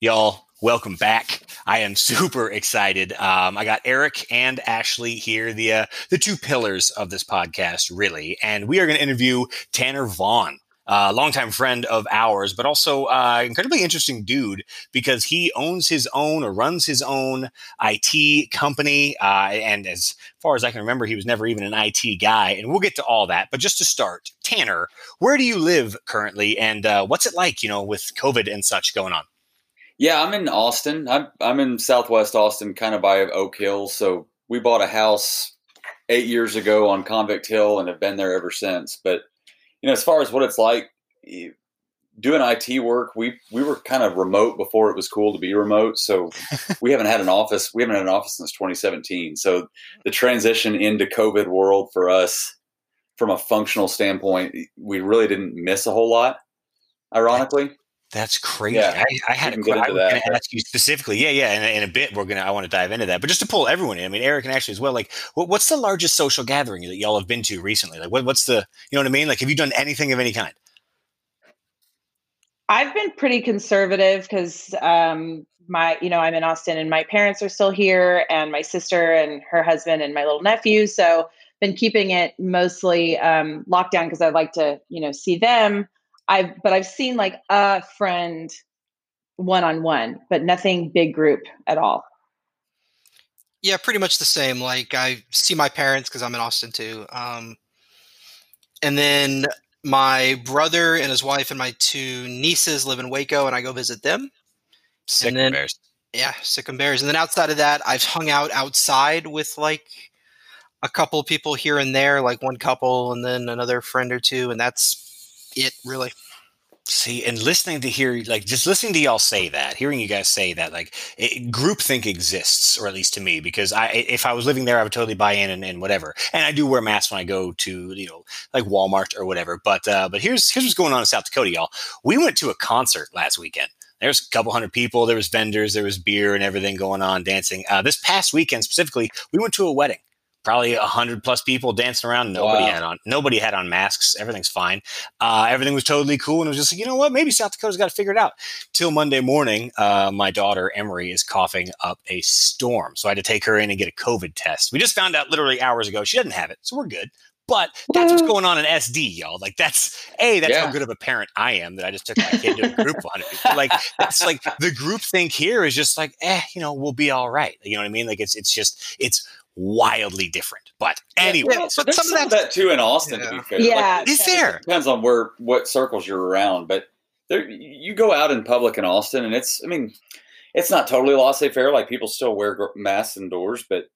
Y'all, welcome back. I am super excited. Um, I got Eric and Ashley here, the uh, the two pillars of this podcast, really, and we are going to interview Tanner Vaughn uh, longtime friend of ours, but also uh, incredibly interesting dude because he owns his own or runs his own IT company. Uh, and as far as I can remember, he was never even an IT guy. And we'll get to all that. But just to start, Tanner, where do you live currently, and uh, what's it like, you know, with COVID and such going on? Yeah, I'm in Austin. I'm I'm in Southwest Austin, kind of by Oak Hill. So we bought a house eight years ago on Convict Hill and have been there ever since. But you know, as far as what it's like doing IT work, we we were kind of remote before it was cool to be remote. So we haven't had an office. We haven't had an office since 2017. So the transition into COVID world for us, from a functional standpoint, we really didn't miss a whole lot. Ironically. That's crazy. Yeah, I, I had a question. I was going to ask you specifically. Yeah, yeah. In, in, a bit, we're gonna. I want to dive into that, but just to pull everyone in. I mean, Eric and Ashley as well. Like, what, what's the largest social gathering that y'all have been to recently? Like, what, what's the? You know what I mean? Like, have you done anything of any kind? I've been pretty conservative because um, my, you know, I'm in Austin and my parents are still here, and my sister and her husband and my little nephew. So, been keeping it mostly um, locked down because I'd like to, you know, see them I've but I've seen like a friend one on one, but nothing big group at all. Yeah, pretty much the same. Like I see my parents because I'm in Austin too. Um, and then my brother and his wife and my two nieces live in Waco, and I go visit them. Sick and then, bears. Yeah, sick and bears. And then outside of that, I've hung out outside with like a couple of people here and there, like one couple, and then another friend or two, and that's it really. See, and listening to hear, like, just listening to y'all say that, hearing you guys say that, like, it, groupthink exists, or at least to me, because I, if I was living there, I would totally buy in and, and whatever. And I do wear masks when I go to, you know, like Walmart or whatever. But, uh, but here's here's what's going on in South Dakota, y'all. We went to a concert last weekend. There's a couple hundred people. There was vendors. There was beer and everything going on, dancing. Uh, this past weekend specifically, we went to a wedding probably a hundred plus people dancing around. Nobody wow. had on nobody had on masks. Everything's fine. Uh, everything was totally cool, and it was just like, you know what? Maybe South Dakota's got to figure it out. Till Monday morning, uh, my daughter Emery is coughing up a storm, so I had to take her in and get a COVID test. We just found out literally hours ago she doesn't have it, so we're good. But that's what's going on in SD, y'all. Like that's a that's yeah. how good of a parent I am that I just took my kid to a group on it. Like it's like the group think here is just like, eh, you know, we'll be all right. You know what I mean? Like it's it's just it's wildly different. But anyway, yeah, but some, some of that too in Austin. Yeah. To be fair, yeah, like, is there depends on where what circles you're around, but there you go out in public in Austin, and it's I mean, it's not totally laissez faire. Like people still wear masks indoors, but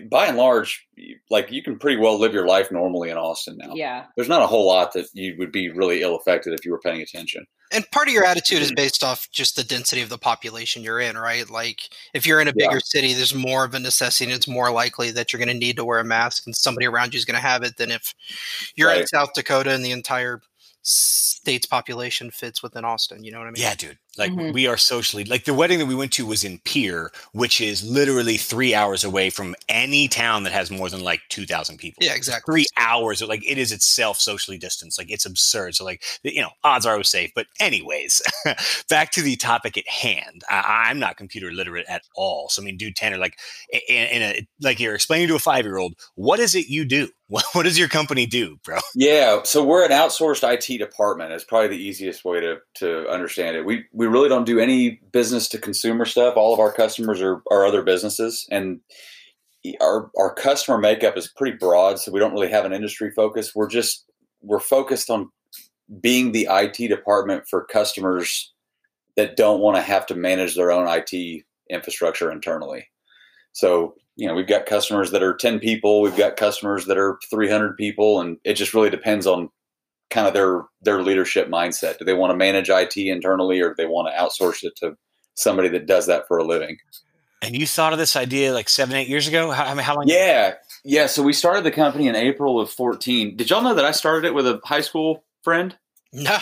by and large, like you can pretty well live your life normally in Austin now. Yeah. There's not a whole lot that you would be really ill affected if you were paying attention. And part of your attitude is mm-hmm. based off just the density of the population you're in, right? Like if you're in a bigger yeah. city, there's more of a necessity and it's more likely that you're going to need to wear a mask and somebody around you is going to have it than if you're right. in South Dakota and the entire state's population fits within Austin. You know what I mean? Yeah, dude. Like mm-hmm. we are socially like the wedding that we went to was in Pierre, which is literally three hours away from any town that has more than like two thousand people. Yeah, exactly. Three hours, like it is itself socially distanced. Like it's absurd. So like you know, odds are I was safe. But anyways, back to the topic at hand. I, am not computer literate at all. So I mean, dude, Tanner, like in, in a like you're explaining to a five year old, what is it you do? What, what does your company do, bro? Yeah, so we're an outsourced IT department. It's probably the easiest way to to understand it. We we really don't do any business to consumer stuff. All of our customers are, are other businesses, and our our customer makeup is pretty broad. So we don't really have an industry focus. We're just we're focused on being the IT department for customers that don't want to have to manage their own IT infrastructure internally. So you know we've got customers that are 10 people we've got customers that are 300 people and it just really depends on kind of their their leadership mindset. Do they want to manage it internally or do they want to outsource it to somebody that does that for a living? And you thought of this idea like seven eight years ago? How, I mean, how long yeah. Yeah so we started the company in april of 14 did y'all know that i started it with a high school friend? No.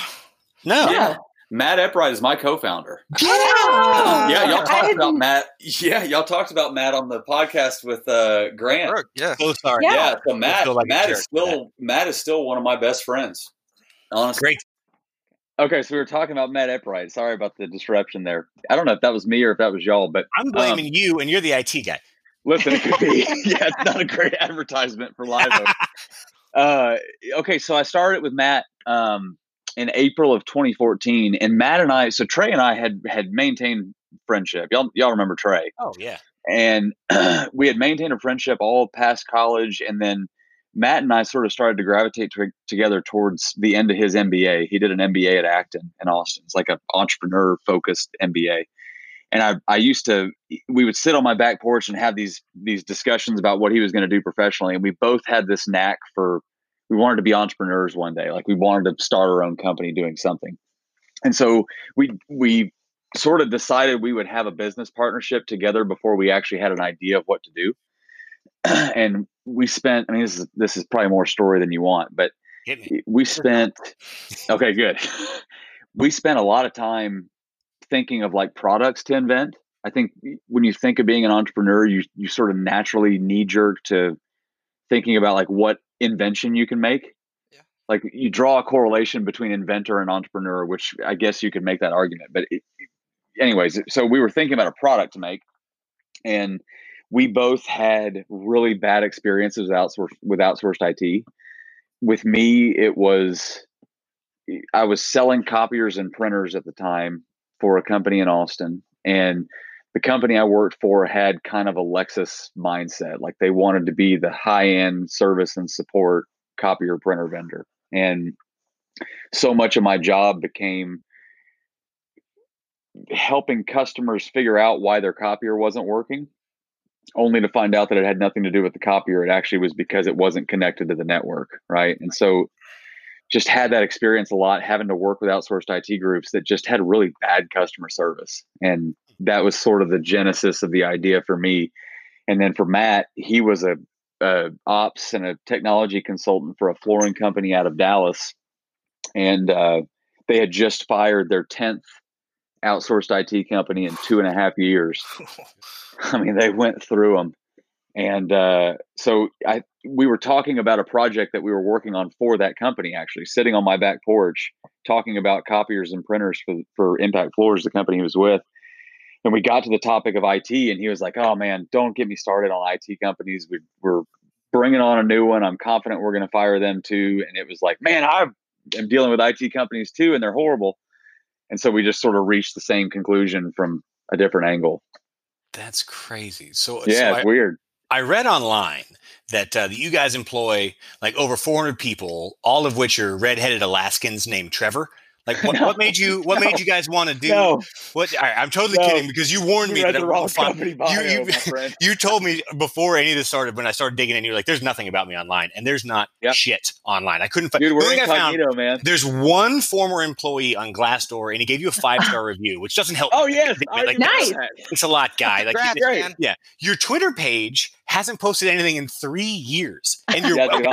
No. Yeah. Matt Eppright is my co-founder. Yeah, yeah, y'all talked about Matt. Yeah, y'all talked about Matt on the podcast with uh, Grant. Yeah, so sorry. Yeah, yeah so Matt, like Matt is still Matt. Matt is still one of my best friends. Honestly, great. Okay, so we were talking about Matt Eppright. Sorry about the disruption there. I don't know if that was me or if that was y'all, but I'm blaming um, you, and you're the IT guy. Listen, it could be. yeah, it's not a great advertisement for live. uh, okay, so I started with Matt um, in April of 2014, and Matt and I, so Trey and I had had maintained friendship. Y'all, y'all remember Trey? Oh yeah. And we had maintained a friendship all past college, and then Matt and I sort of started to gravitate to, together towards the end of his MBA. He did an MBA at Acton in Austin. It's like an entrepreneur focused MBA. And I, I used to, we would sit on my back porch and have these these discussions about what he was going to do professionally. And we both had this knack for, we wanted to be entrepreneurs one day. Like we wanted to start our own company doing something. And so we we sort of decided we would have a business partnership together before we actually had an idea of what to do. and we spent i mean this is this is probably more story than you want but we spent okay good. We spent a lot of time thinking of like products to invent. I think when you think of being an entrepreneur you you sort of naturally knee jerk to thinking about like what invention you can make. Yeah. like you draw a correlation between inventor and entrepreneur which i guess you could make that argument but it, anyways so we were thinking about a product to make and we both had really bad experiences with outsourced with outsourced IT. With me, it was I was selling copiers and printers at the time for a company in Austin, and the company I worked for had kind of a Lexus mindset, like they wanted to be the high end service and support copier printer vendor, and so much of my job became helping customers figure out why their copier wasn't working only to find out that it had nothing to do with the copier. It actually was because it wasn't connected to the network, right? And so just had that experience a lot having to work with outsourced IT groups that just had really bad customer service. And that was sort of the genesis of the idea for me. And then for Matt, he was a, a ops and a technology consultant for a flooring company out of Dallas. And uh, they had just fired their 10th outsourced IT company in two and a half years. I mean, they went through them. And uh, so I we were talking about a project that we were working on for that company, actually, sitting on my back porch, talking about copiers and printers for, for Impact Floors, the company he was with. And we got to the topic of IT, and he was like, Oh man, don't get me started on IT companies. We, we're bringing on a new one. I'm confident we're going to fire them too. And it was like, Man, I am dealing with IT companies too, and they're horrible. And so we just sort of reached the same conclusion from a different angle. That's crazy. So yeah, so it's I, weird. I read online that, uh, that you guys employ like over 400 people, all of which are redheaded Alaskans named Trevor. Like what, no, what made you what no, made you guys want to do no, what I, am totally kidding because you warned me that the wrong company bio, you, you, you, told me before any of this started when I started digging in you're like there's nothing about me online and there's not yep. shit online. I couldn't find Dude, we're incognito, found, man. there's one former employee on Glassdoor and he gave you a five star review which doesn't help oh yes. Like, nice it's a lot guy. like yeah. Your Twitter page hasn't posted anything in three years and you're yeah, dude,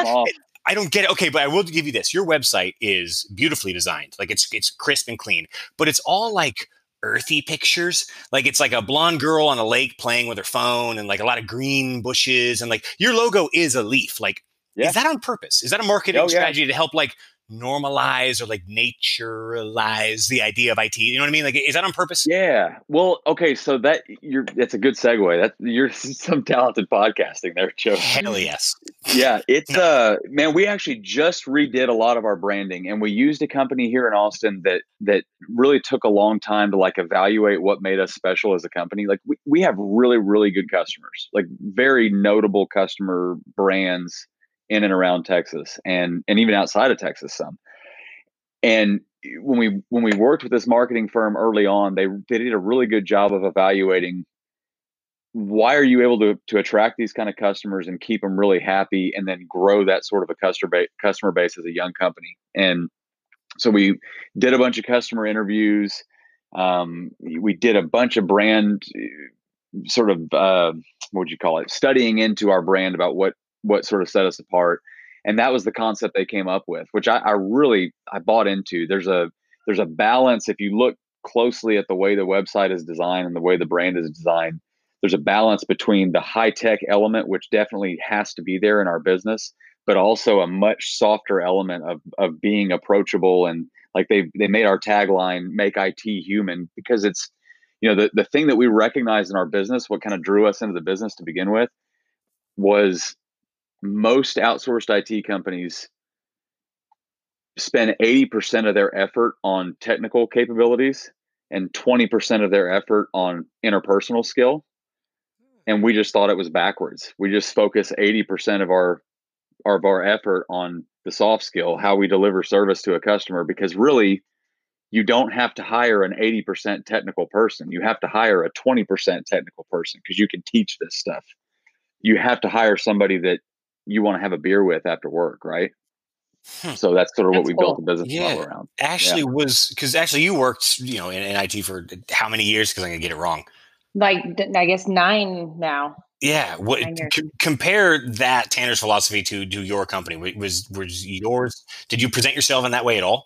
I don't get it. Okay, but I will give you this. Your website is beautifully designed. Like it's it's crisp and clean, but it's all like earthy pictures. Like it's like a blonde girl on a lake playing with her phone and like a lot of green bushes and like your logo is a leaf. Like yeah. is that on purpose? Is that a marketing oh, strategy yeah. to help like normalize or like naturalize the idea of IT? You know what I mean? Like, is that on purpose? Yeah. Well, okay. So that you're that's a good segue. That you're some talented podcasting there, Joe. Hell yes. yeah. It's no. uh man, we actually just redid a lot of our branding and we used a company here in Austin that that really took a long time to like evaluate what made us special as a company. Like we, we have really, really good customers, like very notable customer brands in and around Texas and and even outside of Texas some. And when we when we worked with this marketing firm early on, they they did a really good job of evaluating why are you able to to attract these kind of customers and keep them really happy and then grow that sort of a customer base customer base as a young company. And so we did a bunch of customer interviews. Um, we did a bunch of brand sort of uh, what would you call it studying into our brand about what what sort of set us apart and that was the concept they came up with which I, I, really i bought into. There's a there's a balance if you look closely at the way the website is designed and the way the brand is designed there's a balance between the high tech element which definitely has to be there in our business but also a much softer element of of being approachable and Like they they made our tagline "Make IT Human" because it's you know the the thing that we recognize in our business, what kind of drew us into the business to begin with, was most outsourced IT companies spend 80% of their effort on technical capabilities and 20% of their effort on interpersonal skill. And we just thought it was backwards. We just focus 80% of our of our effort on the soft skill, how we deliver service to a customer, because really you don't have to hire an 80% technical person. You have to hire a 20% technical person because you can teach this stuff. You have to hire somebody that you want to have a beer with after work, right? Hmm. So that's sort of that's what we cool. built the business yeah. model around. Actually, yeah. was because actually you worked, you know, in, in IT for how many years? Because I'm gonna get it wrong. Like I guess nine now. Yeah. What c- compare that Tanner's philosophy to to your company? Was was yours? Did you present yourself in that way at all?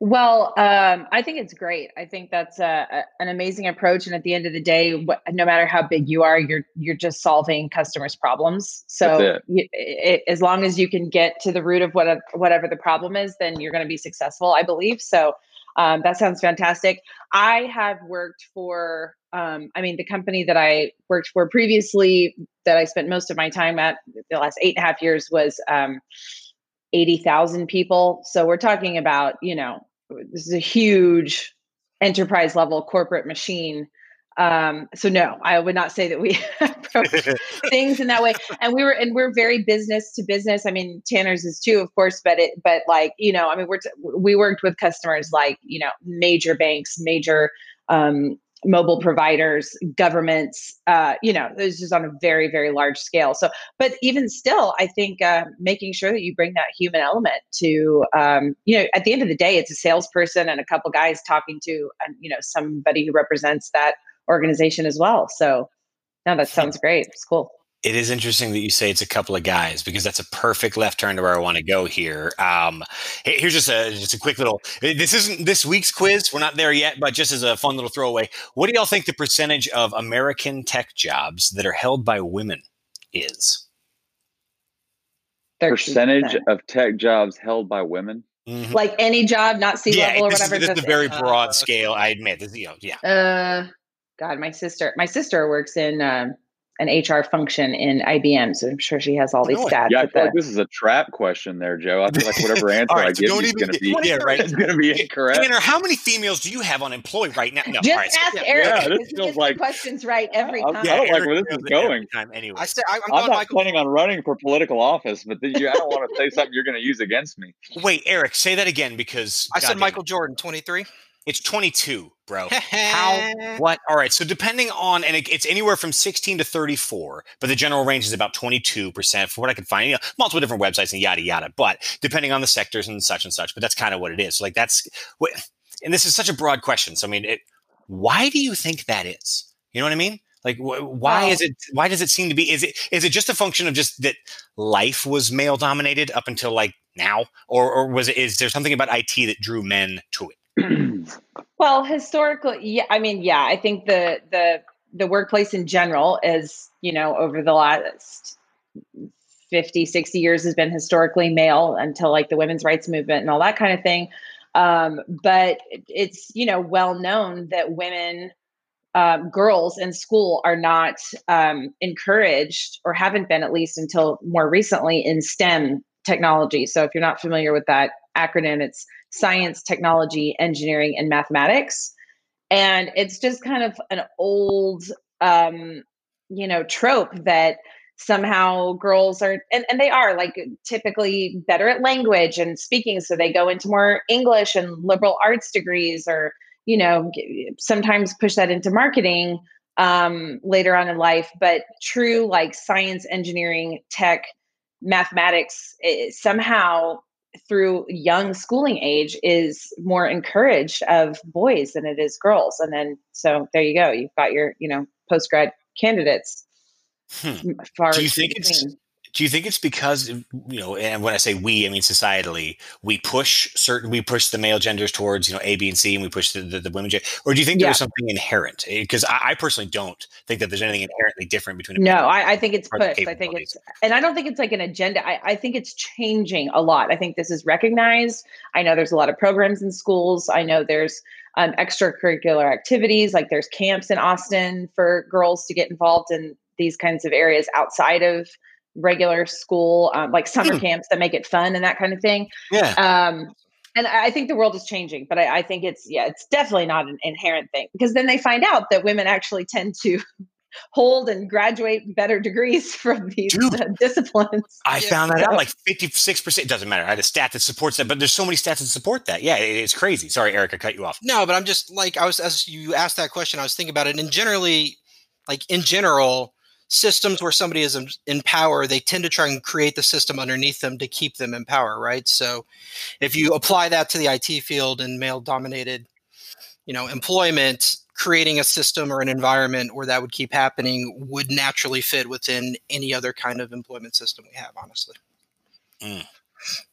Well, um, I think it's great. I think that's a, a, an amazing approach. And at the end of the day, what, no matter how big you are, you're you're just solving customers' problems. So you, it, as long as you can get to the root of what whatever the problem is, then you're going to be successful. I believe so. Um, that sounds fantastic. I have worked for, um, I mean, the company that I worked for previously, that I spent most of my time at the last eight and a half years was. Um, 80,000 people. So we're talking about, you know, this is a huge enterprise level corporate machine. Um, so no, I would not say that we approach things in that way. And we were, and we're very business to business. I mean, Tanner's is too, of course, but it, but like, you know, I mean, we're, t- we worked with customers like, you know, major banks, major, um, mobile providers, governments, uh, you know, this is on a very, very large scale. So, but even still, I think uh, making sure that you bring that human element to, um, you know, at the end of the day, it's a salesperson and a couple guys talking to, uh, you know, somebody who represents that organization as well. So, no, that sounds great. It's cool it is interesting that you say it's a couple of guys because that's a perfect left turn to where I want to go here. Um, here's just a just a quick little. This isn't this week's quiz. We're not there yet, but just as a fun little throwaway, what do y'all think the percentage of American tech jobs that are held by women is? Percentage of tech jobs held by women. Mm-hmm. Like any job, not C level yeah, or whatever. This is a very broad uh, scale. I admit. This, you know, yeah. Uh, God, my sister, my sister works in. Um, an HR function in IBM. So I'm sure she has all these oh, stats. Yeah, I feel the, like this is a trap question there, Joe. I feel like whatever answer right, I give so is going to be yeah, right. It's going to be incorrect. Tanner, how many females do you have on employee right now? No, Just right, ask so, Eric. Yeah, this feels like questions right every time. I don't like where this is going. Time anyway. I say, I'm, I'm not Michael. planning on running for political office, but you, I don't want to say something you're going to use against me. Wait, Eric, say that again because I said Michael Jordan, 23. It's 22, bro. How? What? All right. So depending on, and it, it's anywhere from 16 to 34, but the general range is about 22% for what I can find. You know, multiple different websites and yada yada. But depending on the sectors and such and such. But that's kind of what it is. So like that's what. And this is such a broad question. So I mean, it, why do you think that is? You know what I mean? Like, wh- why is it? Why does it seem to be? Is it is it just a function of just that life was male dominated up until like now, or or was it? Is there something about IT that drew men to it? well, historically, yeah, I mean, yeah, I think the the the workplace in general is, you know, over the last 50, 60 years has been historically male until like the women's rights movement and all that kind of thing. Um, but it's, you know, well known that women um, girls in school are not um, encouraged or haven't been at least until more recently in STEM technology. So if you're not familiar with that acronym, it's science, technology, engineering, and mathematics. And it's just kind of an old, um, you know, trope that somehow girls are, and, and they are like typically better at language and speaking. So they go into more English and liberal arts degrees or, you know, sometimes push that into marketing um, later on in life. But true, like science, engineering, tech, mathematics, somehow through young schooling age is more encouraged of boys than it is girls. And then so there you go. You've got your you know post grad candidates hmm. do you think it's do you think it's because you know and when i say we i mean societally we push certain we push the male genders towards you know a b and c and we push the, the, the women gender, or do you think yeah. there's something inherent because I, I, personally don't think that there's anything inherently different between no I, I, think it's pushed i think it's and i don't think it's like an agenda I, I think it's changing a lot i think this is recognized i know there's a lot of programs in schools i know there's um, extracurricular activities like there's camps in austin for girls to get involved in these kinds of areas outside of regular school, um, like summer mm. camps that make it fun and that kind of thing. Yeah. Um, and I think the world is changing, but I, I, think it's yeah, it's definitely not an inherent thing because then they find out that women actually tend to hold and graduate better degrees from these Dude, uh, disciplines. I yeah. found that out like 56%. It doesn't matter. I had a stat that supports that, but there's so many stats that support that. Yeah, it, it's crazy. Sorry, Eric, I cut you off. No, but I'm just like, I was, as you asked that question, I was thinking about it. And generally, like in general, systems where somebody is in power, they tend to try and create the system underneath them to keep them in power, right? So if you apply that to the IT field and male dominated, you know, employment, creating a system or an environment where that would keep happening would naturally fit within any other kind of employment system we have, honestly. Mm.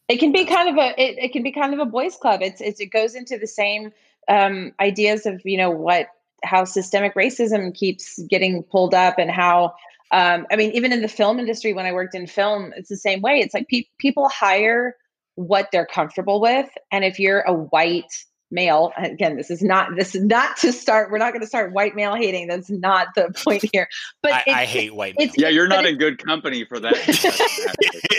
It can be kind of a it, it can be kind of a boys club. It's, it's it goes into the same um, ideas of you know what how systemic racism keeps getting pulled up and how um, I mean, even in the film industry, when I worked in film, it's the same way. It's like pe- people hire what they're comfortable with, and if you're a white male again this is not this is not to start we're not going to start white male hating that's not the point here but i, I hate white male. yeah you're not in good company for that.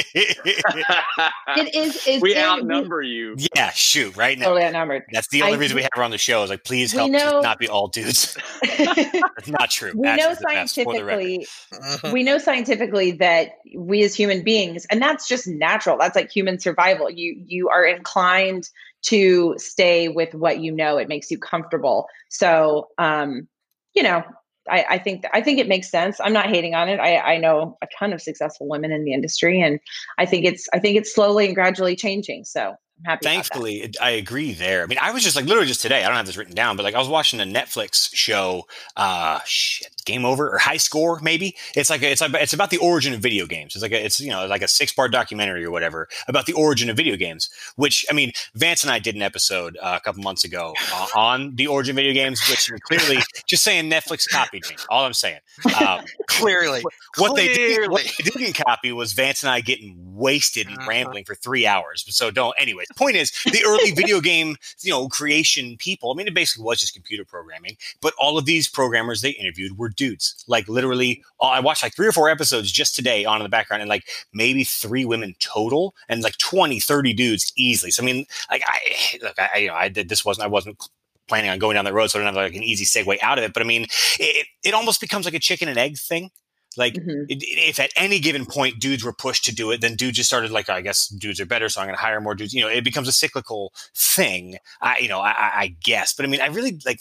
It is it's we outnumber we, you. Yeah shoot right now. Totally outnumbered. That's the only I, reason we have her on the show is like please help know, not be all dudes. That's not true. We know scientifically mm-hmm. we know scientifically that we as human beings and that's just natural that's like human survival you you are inclined to stay with what you know it makes you comfortable so um you know I, I think I think it makes sense. I'm not hating on it. I, I know a ton of successful women in the industry, and I think it's I think it's slowly and gradually changing. So I'm happy. Thankfully, I agree there. I mean, I was just like literally just today. I don't have this written down, but like I was watching a Netflix show. Uh, shit, Game Over or High Score, maybe. It's like a, it's like, it's about the origin of video games. It's like a, it's you know like a six part documentary or whatever about the origin of video games. Which I mean, Vance and I did an episode uh, a couple months ago uh, on the origin of video games, which clearly just saying Netflix copied me. All I'm saying. Um, clearly, what clearly. they did, what they didn't copy was Vance and I getting wasted and uh-huh. rambling for three hours. So don't. Anyway, the point is the early video game you know creation people. I mean, it basically was just computer programming, but all of these programmers they interviewed were dudes. Like literally, I watched like three or four episodes just today on in the background, and like maybe three women total, and like 20, 30 dudes easily. So I mean, like I look, I you know, I did this wasn't I wasn't planning on going down the road, so I don't have like an easy segue out of it. But I mean, it, it almost becomes like a chicken and egg thing. Like, mm-hmm. if at any given point dudes were pushed to do it, then dudes just started like, I guess dudes are better, so I'm going to hire more dudes. You know, it becomes a cyclical thing. I, you know, I, I guess, but I mean, I really like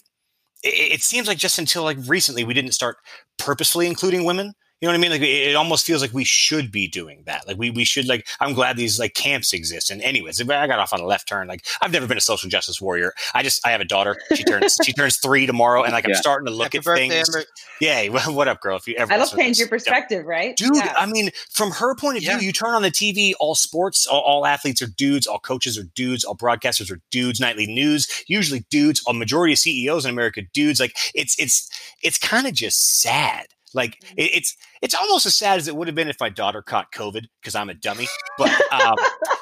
it, it seems like just until like recently we didn't start purposefully including women you know what I mean? Like it almost feels like we should be doing that. Like we we should like. I'm glad these like camps exist. And anyways, I got off on a left turn. Like I've never been a social justice warrior. I just I have a daughter. She turns she turns three tomorrow, and like I'm starting to look Happy at birthday, things. Amber. Yeah, what up, girl? If you ever, I love change your perspective, right? Dude, yeah. I mean, from her point of view, yeah. you turn on the TV, all sports, all, all athletes are dudes, all coaches are dudes, all broadcasters are dudes. Nightly news, usually dudes. A majority of CEOs in America, dudes. Like it's it's it's kind of just sad like mm-hmm. it, it's it's almost as sad as it would have been if my daughter caught COVID because I'm a dummy. But um,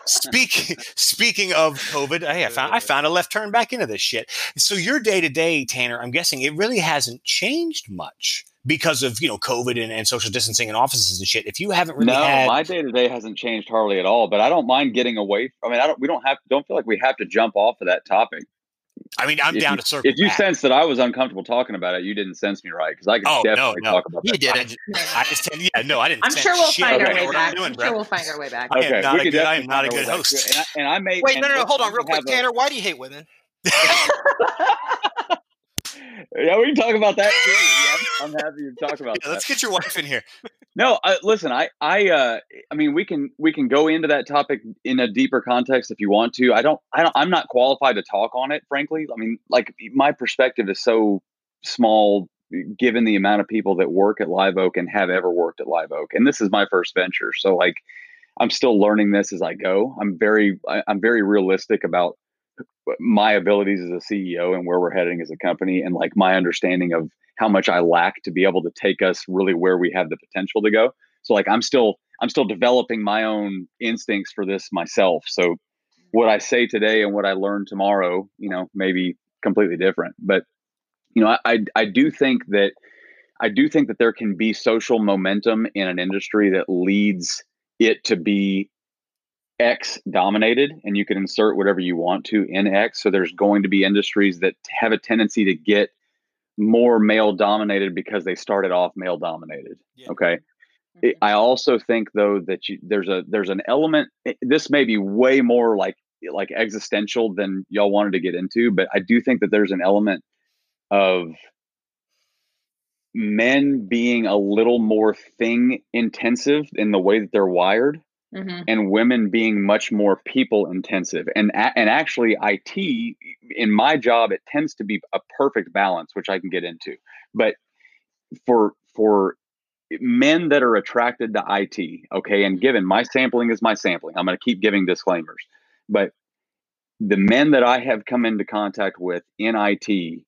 speaking speaking of COVID, hey, I found I found a left turn back into this shit. So your day to day, Tanner, I'm guessing it really hasn't changed much because of you know COVID and, and, social distancing and offices and shit. If you haven't really no, had... my day to day hasn't changed hardly at all. But I don't mind getting away. I mean, I don't. We don't have. Don't feel like we have to jump off of that topic. I mean, I'm down you, to circle. If you back. sense that I was uncomfortable talking about it, you didn't sense me right because I can oh, definitely no, no. talk about that. You didn't. I just, yeah, no, I didn't. I'm sure we'll find our way back. I'm sure we'll find our way back. Okay, I am not, a good, I am not a good host. And I, and I may. Wait, no, no, no, hold on, real quick, Tanner. Why do you hate women? yeah, we can talk about that too. I'm, I'm happy to talk about yeah, that. Let's get your wife in here. No, I, listen, I, I, uh, I mean, we can, we can go into that topic in a deeper context if you want to. I don't, I don't, I'm not qualified to talk on it, frankly. I mean, like my perspective is so small given the amount of people that work at Live Oak and have ever worked at Live Oak. And this is my first venture. So like I'm still learning this as I go. I'm very I'm very realistic about Uh, my abilities as a CEO and where we're heading as a company and like my understanding of how much I lack to be able to take us really where we have the potential to go. So like I'm still I'm still developing my own instincts for this myself. So what I say today and what I learn tomorrow, you know, maybe completely different. But you know, I I do think that I do think that there can be social momentum in an industry that leads it to be X dominated, and you can insert whatever you want to in X. So there's going to be industries that have a tendency to get more male dominated because they started off male dominated. Yeah. Okay. Mm-hmm. I also think though that you, there's a there's an element. This may be way more like like existential than y'all wanted to get into, but I do think that there's an element of men being a little more thing intensive in the way that they're wired mm-hmm. and women being much more people intensive. And and actually IT in my job it tends to be a perfect balance which I can get into. But for for men that are attracted to IT okay and given my sampling is my sampling. I'm going to keep giving disclaimers. But the men that I have come into contact with in IT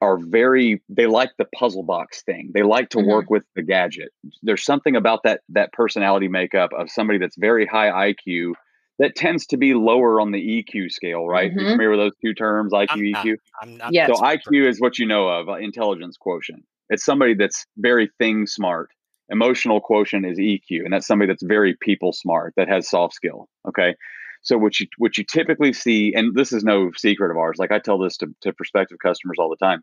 are very they like the puzzle box thing. They like to mm-hmm. work with the gadget. There's something about that that personality makeup of somebody that's very high IQ that tends to be lower on the EQ scale, right? Mm-hmm. familiar with those two terms, IQ, I'm EQ? Not, I'm not yes. So IQ is what you know of, uh, intelligence quotient. It's somebody that's very thing smart. Emotional quotient is EQ, and that's somebody that's very people smart that has soft skill. Okay. So what you what you typically see, and this is no secret of ours. Like I tell this to, to prospective customers all the time.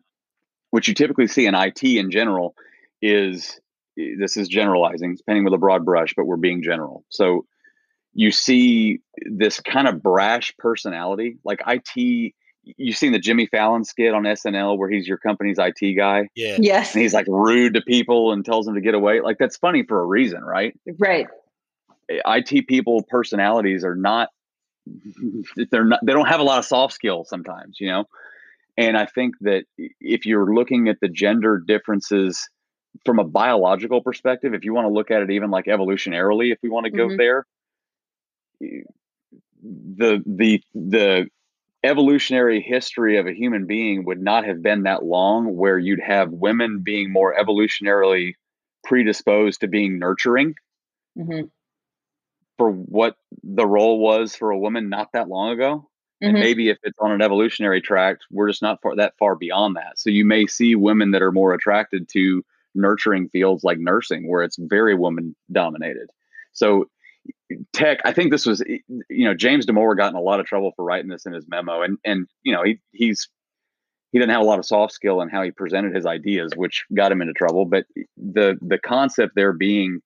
What you typically see in IT in general is eh, this is generalizing, it's painting with a broad brush, but we're being general. So you see this kind of brash personality, like IT. You've seen the Jimmy Fallon skit on SNL where he's your company's IT guy. Yeah. Yes. And he's like rude to people and tells them to get away. Like that's funny for a reason, right? Right. IT people personalities are not they're not they don't have a lot of soft skills sometimes you know? And i think that if you're looking at the gender differences from a biological perspective if you want to look at it even like evolutionarily if we want to go mm-hmm. there the the the evolutionary history of a human being would not have been that long where you'd have women being more evolutionarily predisposed to being nurturing. Mm-hmm for what the role was for a woman not that long ago. Mm-hmm. And maybe if it's on an evolutionary track, we're just not far, that far beyond that. So you may see women that are more attracted to nurturing fields like nursing, where it's very woman dominated. So tech, I think this was, you know, James Damore got in a lot of trouble for writing this in his memo, and and you know he he's he didn't have a lot of soft skill in how he presented his ideas, which got him into trouble. But the the concept there being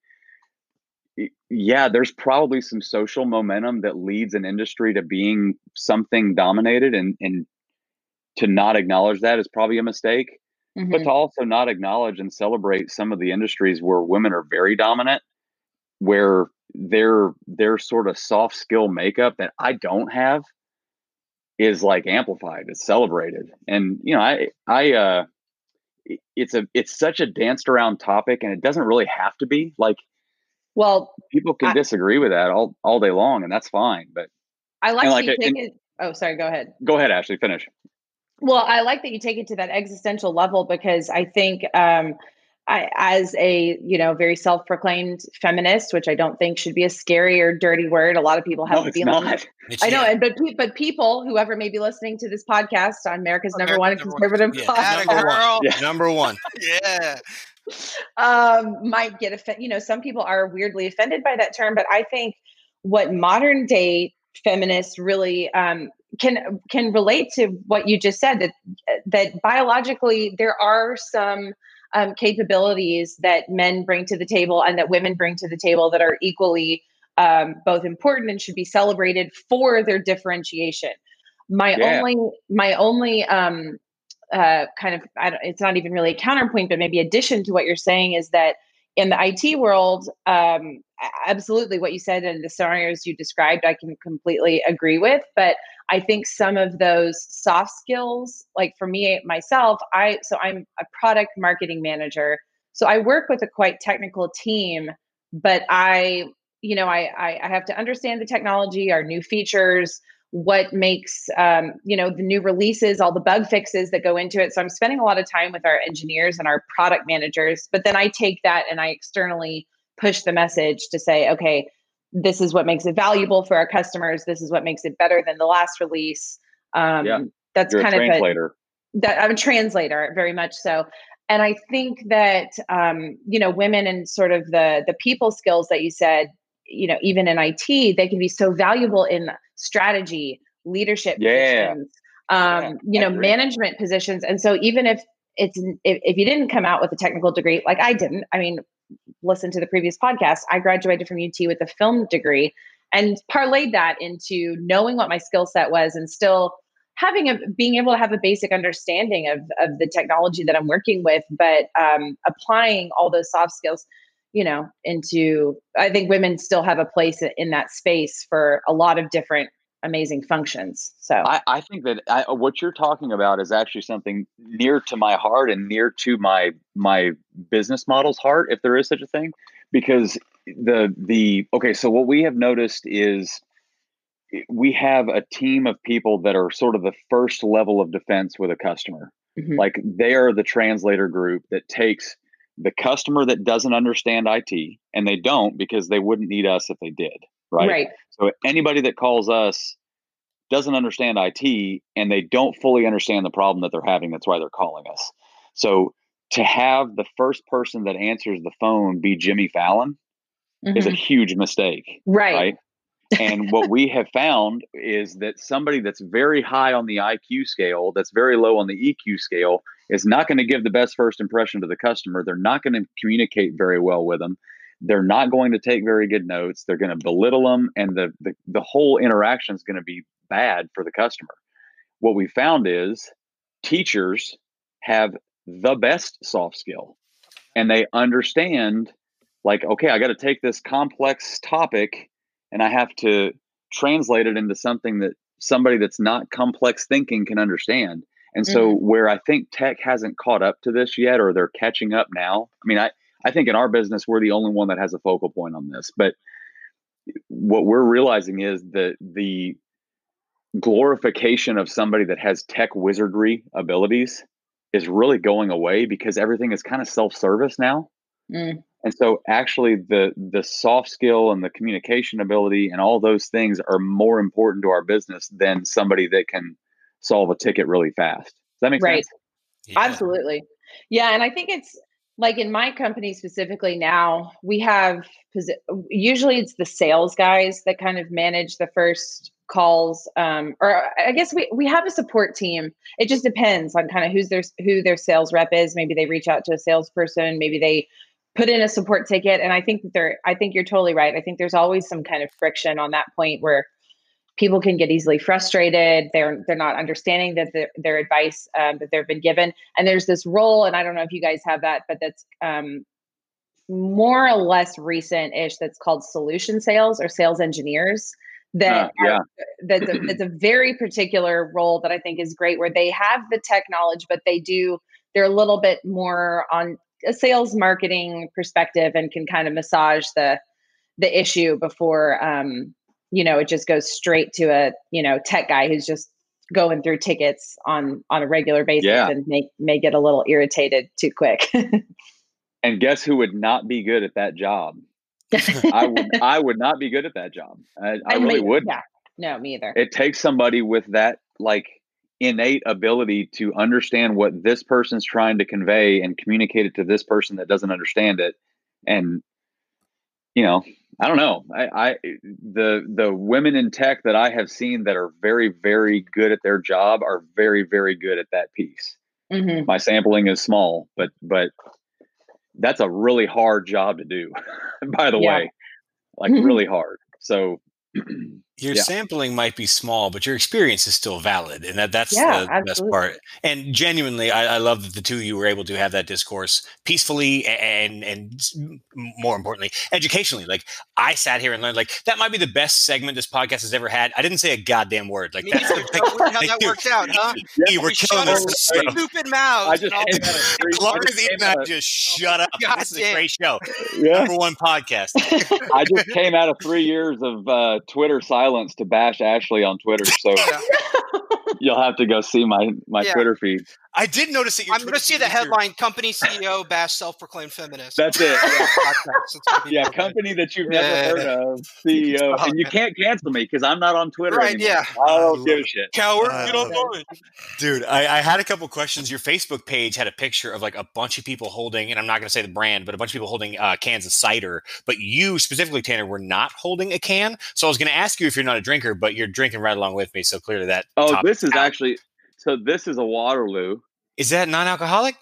yeah, there's probably some social momentum that leads an industry to being something dominated, and and to not acknowledge that is probably a mistake. Mm-hmm. But to also not acknowledge and celebrate some of the industries where women are very dominant, where their their sort of soft skill makeup that I don't have is like amplified, it's celebrated, and you know, I I uh, it's a it's such a danced around topic, and it doesn't really have to be like well, people can I, disagree with that all, all day long, and that's fine. But I like, like you take it. Oh, sorry. Go ahead. Go ahead, Ashley. Finish. Well, I like that you take it to that existential level because I think, um, I, as a you know very self-proclaimed feminist, which I don't think should be a scary or dirty word. A lot of people have no, feeling. I know, and but but people, whoever may be listening to this podcast on America's number one conservative one. Yeah, number one. Yeah. number one. yeah um, might get offended. You know, some people are weirdly offended by that term, but I think what modern day feminists really um, can can relate to what you just said that that biologically there are some um, capabilities that men bring to the table and that women bring to the table that are equally um, both important and should be celebrated for their differentiation. My yeah. only my only um, uh, kind of it's not even really a counterpoint but maybe addition to what you're saying is that in the IT world, um, absolutely what you said and the scenarios you described, I can completely agree with. But I think some of those soft skills, like for me myself, I so I'm a product marketing manager. So I work with a quite technical team, but I, you know, I I, I have to understand the technology, our new features, what makes um, you know the new releases all the bug fixes that go into it so i'm spending a lot of time with our engineers and our product managers but then i take that and i externally push the message to say okay this is what makes it valuable for our customers this is what makes it better than the last release um, yeah. that's You're kind a translator. of a, that i'm a translator very much so and i think that um, you know women and sort of the the people skills that you said you know even in it they can be so valuable in strategy, leadership yeah. positions, um, yeah, you know, management positions. And so even if it's if, if you didn't come out with a technical degree, like I didn't, I mean, listen to the previous podcast, I graduated from UT with a film degree and parlayed that into knowing what my skill set was and still having a being able to have a basic understanding of of the technology that I'm working with, but um, applying all those soft skills you know into i think women still have a place in that space for a lot of different amazing functions so i, I think that I, what you're talking about is actually something near to my heart and near to my my business model's heart if there is such a thing because the the okay so what we have noticed is we have a team of people that are sort of the first level of defense with a customer mm-hmm. like they are the translator group that takes the customer that doesn't understand IT, and they don't because they wouldn't need us if they did, right? Right. So anybody that calls us doesn't understand IT and they don't fully understand the problem that they're having. That's why they're calling us. So to have the first person that answers the phone be Jimmy Fallon mm-hmm. is a mm-hmm. huge mistake. Right. right? and what we have found is that somebody that's very high on the IQ scale, that's very low on the EQ scale, is not going to give the best first impression to the customer. They're not going to communicate very well with them. They're not going to take very good notes. They're going to belittle them, and the, the, the whole interaction is going to be bad for the customer. What we found is teachers have the best soft skill and they understand like okay i got to take this complex topic and I have to translate it into something that somebody that's not complex thinking can understand. And so mm-hmm. where I think tech hasn't caught up to this yet or they're catching up now. I mean, I I think in our business we're the only one that has a focal point on this, but what we're realizing is that the glorification of somebody that has tech wizardry abilities is really going away because everything is kind of self-service now. Mm. And so actually the the soft skill and the communication ability and all those things are more important to our business than somebody that can solve a ticket really fast. Does that make right. sense? Yeah. Absolutely. Yeah, and I think it's like in my company specifically now, we have usually it's the sales guys that kind of manage the first calls um, or i guess we, we have a support team it just depends on kind of who's their who their sales rep is maybe they reach out to a salesperson maybe they put in a support ticket and i think that there i think you're totally right i think there's always some kind of friction on that point where people can get easily frustrated they're they're not understanding that their, their advice um, that they've been given and there's this role and i don't know if you guys have that but that's um, more or less recent ish that's called solution sales or sales engineers that uh, yeah. Are, that's, a, that's a very particular role that i think is great where they have the tech knowledge but they do they're a little bit more on a sales marketing perspective and can kind of massage the the issue before um, you know it just goes straight to a you know tech guy who's just going through tickets on on a regular basis yeah. and may may get a little irritated too quick. and guess who would not be good at that job? I would I would not be good at that job. I, I really would. Yeah. No, me either. It takes somebody with that like innate ability to understand what this person's trying to convey and communicate it to this person that doesn't understand it and you know i don't know i i the the women in tech that i have seen that are very very good at their job are very very good at that piece mm-hmm. my sampling is small but but that's a really hard job to do by the yeah. way like mm-hmm. really hard so your Yeah. sampling might be small, but your experience is still valid, and that that's Yeah, the best part. And genuinely, I, I love that the two of you were able to have that discourse peacefully and and more importantly, educationally. Like I sat here and learned. Like that might be the best segment this podcast has ever had. I didn't say a goddamn word. Like that's neither. like, It's weird how like, that dude, worked out, huh? you were We killing shut this. Stupid mouths. I just and all came that. out of three- I Clark just is came even out out, of- just shut up. God this is a great show. yeah. Number one podcast. I just came out of three years of uh, Twitter to bash Ashley on Twitter, so. you'll have to go see my my Yeah. Twitter feed. I did notice that. Your I'm going to see the feed is your- headline: "Company CEO bash self-proclaimed feminist." That's it. Yeah. Podcast. It's gonna be Yeah, company that you've never Yeah. heard of, CEO, and you can't cancel me because I'm not on Twitter Right, anymore. yeah. I I don't give a shit. Coward, Uh, get online. Dude, I, I had a couple questions. Your Facebook page had a picture of like a bunch of people holding, and I'm not going to say the brand, but a bunch of people holding uh, cans of cider. But you specifically, Tanner, were not holding a can. So I was going to ask you if you're not a drinker, but you're drinking right along with me. So clearly that. Oh, top this is out. actually so. This is a Waterloo. Is that non-alcoholic?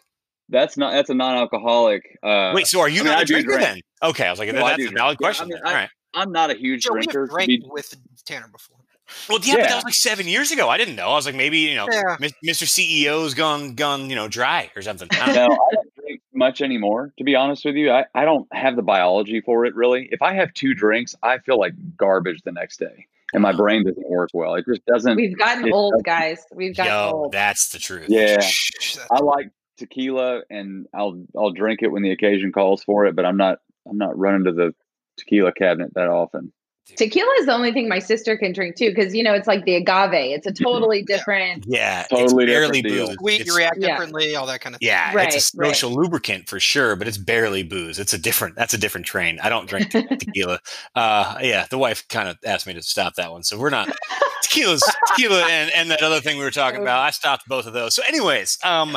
That's not. That's a non-alcoholic. Uh, Wait, so are you I not I a do drinker drink. then? Okay, I was like, No, I that's do a drink. valid Yeah, I question. mean, then. All I- right. I'm not a huge Joe, we drinker. have drank with Tanner before. Well, yeah, but that was like seven years ago. I didn't know. I was like, maybe you know, Yeah. Mr. CEO's gone, gone, you know, dry or something. I don't no, I don't drink much anymore. To be honest with you, I, I don't have the biology for it really. If I have two drinks, I feel like garbage the next day, and my brain doesn't work well. It just doesn't. We've gotten old, doesn't- guys. We've gotten Yo, old. that's the truth. Yeah. I like tequila, and I'll I'll drink it when the occasion calls for it, but I'm not I'm not running to the tequila cabinet that often. Tequila is the only thing my sister can drink too, because you know it's like the agave. It's a totally different. Yeah, Totally it's barely different booze. Sweet, you react Yeah. differently, all that kind of thing. Yeah, Right, it's a right. social lubricant for sure, but it's barely booze. It's a different. That's a different train. I don't drink tequila. Uh, yeah, the wife kind of asked me to stop that one, so we're not tequila's tequila and, and that other thing we were talking about. I stopped both of those. So, anyways, um,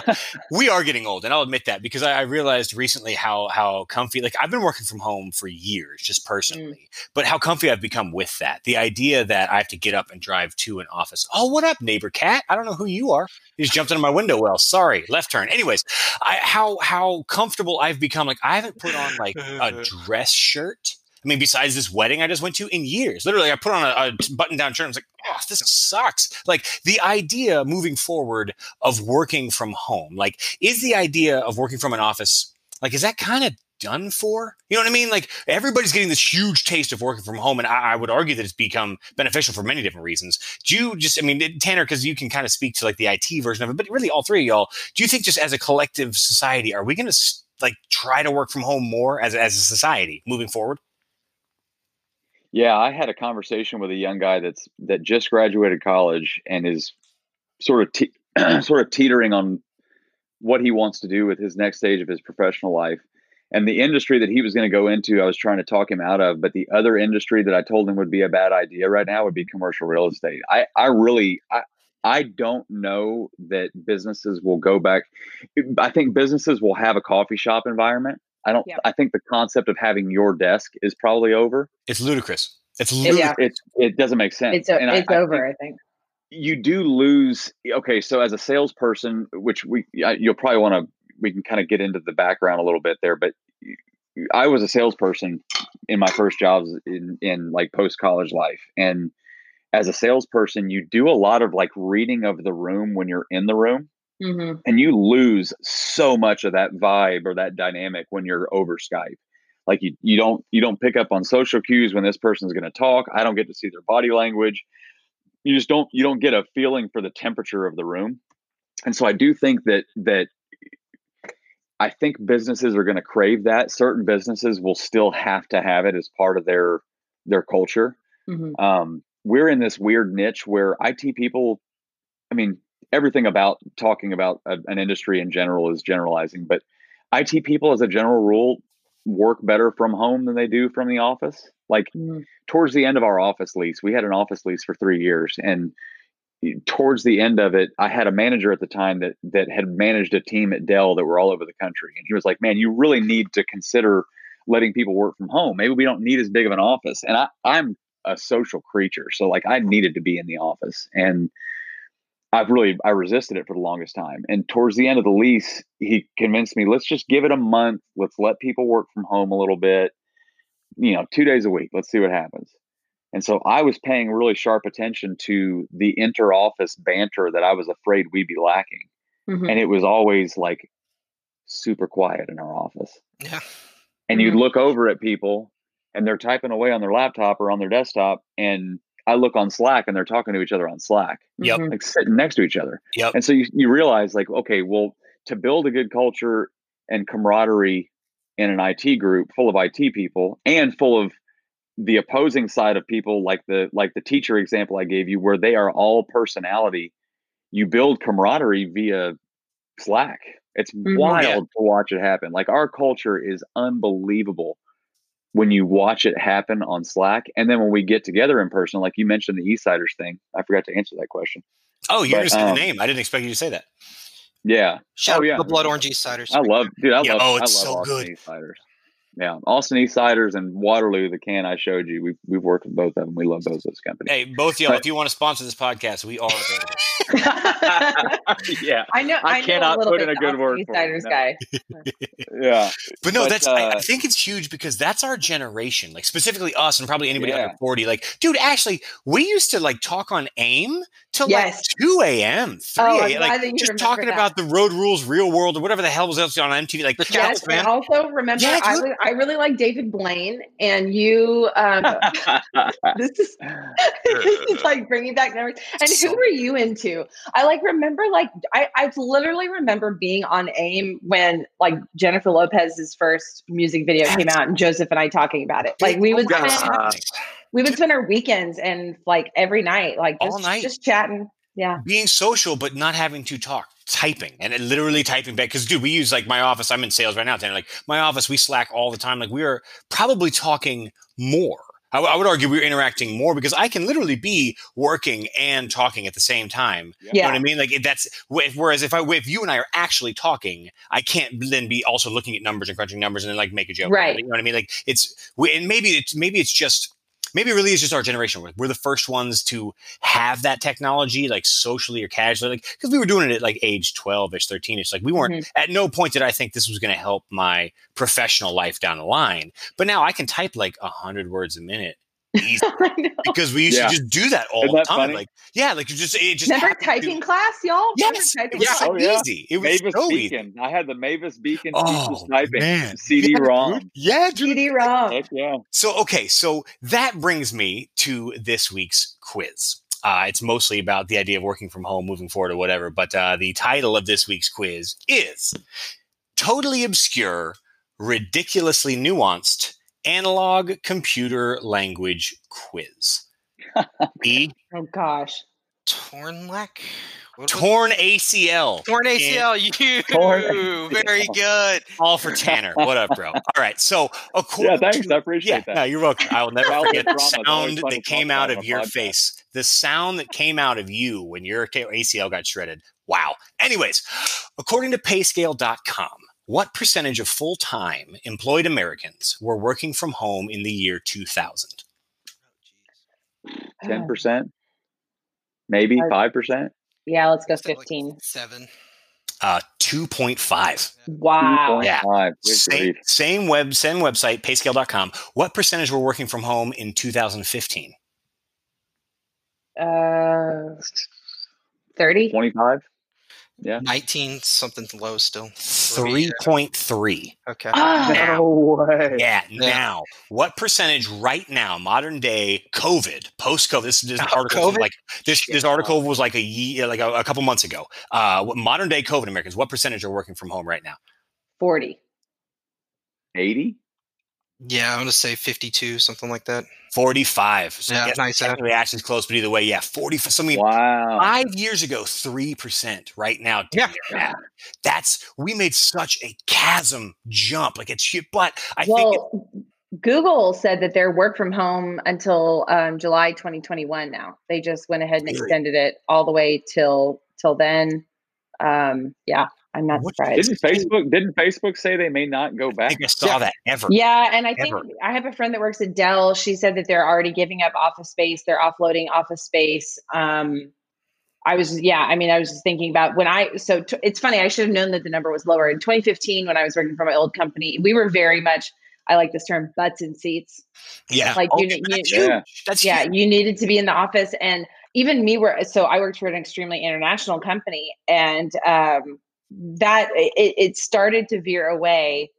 we are getting old, and I'll admit that because I, I realized recently how how comfy. Like I've been working from home for years, just personally, but how comfy I've become with that. The idea that I have to get up and drive to an office. Oh, what up, neighbor cat? I don't know who you are. You just jumped into my window. Well, sorry, left turn. Anyways, I, how how comfortable I've become. Like I haven't put on like a dress shirt. I mean, besides this wedding I just went to in years. Literally, I put on a, a button down shirt. I was like, oh, this sucks. Like the idea moving forward of working from home. Like, is the idea of working from an office like is that kind of done for? You know what I mean? Like everybody's getting this huge taste of working from home, and I, I would argue that it's become beneficial for many different reasons. Do you just, I mean, Tanner, because you can kind of speak to like the IT version of it, but really all three of y'all, do you think just as a collective society, are we going to like try to work from home more as as a society moving forward? Yeah, I had a conversation with a young guy that's that just graduated college and is sort of te- sort of teetering on what he wants to do with his next stage of his professional life. And the industry that he was going to go into, I was trying to talk him out of. But the other industry that I told him would be a bad idea right now would be commercial real estate. I, I really, I, I don't know that businesses will go back. I think businesses will have a coffee shop environment. I don't. Yep. I think the concept of having your desk is probably over. It's ludicrous. It's Yeah. ludicrous. It it doesn't make sense. It's o- And I- it's I over. think I think. you do lose. Okay, so as a salesperson, which we you'll probably want to, we can kind of get into the background a little bit there. But I was a salesperson in my first jobs in in like post college life, and as a salesperson, you do a lot of like reading of the room when you're in the room hmm and you lose so much of that vibe or that dynamic when you're over Skype. Like you, you don't you don't pick up on social cues when this person's going to talk. I don't get to see their body language. You just don't you don't get a feeling for the temperature of the room. And so I do think that that I think businesses are going to crave that. Certain businesses will still have to have it as part of their their culture hmm um, we're in this weird niche where IT people, I mean, everything about talking about a, an industry in general is generalizing, but IT people, as a general rule, work better from home than they do from the office. Like hmm towards the end of our office lease, we had an office lease for three years, and towards the end of it, I had a manager at the time that that had managed a team at Dell that were all over the country, and he was like, "Man, you really need to consider." letting people work from home. Maybe we don't need as big of an office. And I, i'm a social creature so like i needed to be in the office. And i've really i resisted it for the longest time. And towards the end of the lease he convinced me let's just give it a month. Let's let people work from home a little bit you know two days a week. Let's see what happens And so I was paying really sharp attention to the inter office banter that I was afraid we'd be lacking. Mm-hmm. And it was always like super quiet in our office. Yeah. And mm-hmm. you'd look over at people and they're typing away on their laptop or on their desktop. And I look on Slack and they're talking to each other on Slack. Yep. Like sitting next to each other. Yep. And so you, you realize like, okay, well, to build a good culture and camaraderie in an IT group full of IT people and full of the opposing side of people like the like the teacher example I gave you where they are all personality you build camaraderie via Slack. It's mm-hmm, wild yeah. to watch it happen. Like our culture is unbelievable when you watch it happen on Slack and then when we get together in person like you mentioned the Eastciders thing I forgot to answer that question oh you're just um, the name. I didn't expect you to say that. Yeah. Shout oh, yeah. the Blood Orange Eastciders I love dude I yeah, love oh it's I love so good. Eastciders yeah, Austin Eastciders and Waterloo, the can I showed you. We've we've worked with both of them. We love both those companies. Hey, both y'all, but, if you want to sponsor this podcast, we are available. yeah, I know. I, I cannot put in a good word. Eastciders guy. yeah, but no, but, that's. Uh, I, I, think it's huge because that's our generation. Like specifically us, and probably anybody yeah. under forty. Like, dude, actually, we used to like talk on AIM till yes. like two a.m., three oh, a.m. Like just talking that. about the road rules, real world, or whatever the hell was else on MTV. Like, yes, and also remember, yeah, I, I really like David Blaine, and you. Um, this is like bringing back memories. And who were you into? I like remember like I I literally remember being on AIM when like Jennifer Lopez's first music video came out, and Joseph and I talking about it. Like we would spend, we would spend our weekends and like every night, like just, all night, just chatting. Yeah, being social but not having to talk typing and literally typing back because dude we use like my office i'm in sales right now and like my office we slack all the time like we are probably talking more. I, w- I would argue we're interacting more because i can literally be working and talking at the same time. Yeah. you know what i mean? Like that's whereas if i if you and i are actually talking i can't then be also looking at numbers and crunching numbers and then like make a joke right. You know what i mean? Like it's and maybe it's maybe it's just maybe it really is just our generation. We're, we're the first ones to have that technology, like socially or casually, like because we were doing it at like age twelve ish, thirteen ish. Like we weren't. Mm-hmm. At no point did I think this was going to help my professional life down the line. But now I can type like a hundred words a minute because we used yeah. to just do that all Isn't the time. Funny? Like, yeah, like you just it just never typing to... class, y'all. Yes, it was so oh, yeah. easy. It was Mavis so Beacon. Easy. I had the Mavis Beacon oh, typing. CD-ROM. Yeah, CD-ROM. yeah. So okay, so that brings me to this week's quiz. Uh, it's mostly about the idea of working from home, moving forward, or whatever. But uh, the title of this week's quiz is "Totally Obscure, Ridiculously Nuanced." Analog computer language quiz. e. Oh gosh. Tornlek? Torn ACL. Torn ACL. You Torn. very good. All for Tanner. What up, bro? All right. So, according yeah, thanks. To, I appreciate yeah, that. No, you're welcome. I will never forget the sound that came out of your podcast. face. The sound that came out of you when your ACL got shredded. Wow. Anyways, according to Payscale.com, what percentage of full time employed Americans were working from home in the year 2000? 10%, maybe 5%. Yeah, let's go 15. Like seven. Uh, 2.5. Wow. 2.5. Yeah. Same, same web, same website, payscale.com. What percentage were working from home in 2015? Uh, 30. 25. Yeah. 19 something low still. 3.3. Okay. Oh, now, no way. Yeah, yeah, Now, what percentage right now, modern day COVID, post COVID, this, this oh, article COVID? like this, this article was like a year, like a, a couple months ago. Uh, modern day COVID Americans, what percentage are working from home right now? 40. 80? Yeah, I'm going to say 52, something like that. 45. So yeah, nice. Technically, actually close, but either way, yeah, 40. So, I mean, wow. five years ago, 3%. Right now, yeah. that's, we made such a chasm jump. Like it's, but I well, think. It, Google said that they're work from home until um, July 2021 now. They just went ahead and extended it all the way till till then. Um, yeah. I'm not what, surprised. Didn't Facebook didn't Facebook say they may not go back? I think I saw yeah. that ever. Yeah, and I think I have a friend that works at Dell. She said that they're already giving up office space. They're offloading office space. Um, I was, yeah, I mean, I was just thinking about when I, so t- it's funny, I should have known that the number was lower. In 2015, when I was working for my old company, we were very much I like this term butts and seats. Yeah. Like Oh, you, that's you, huge. That's yeah, huge. you needed to be in the office. And even me were so I worked for an extremely international company and um that it, it started to veer away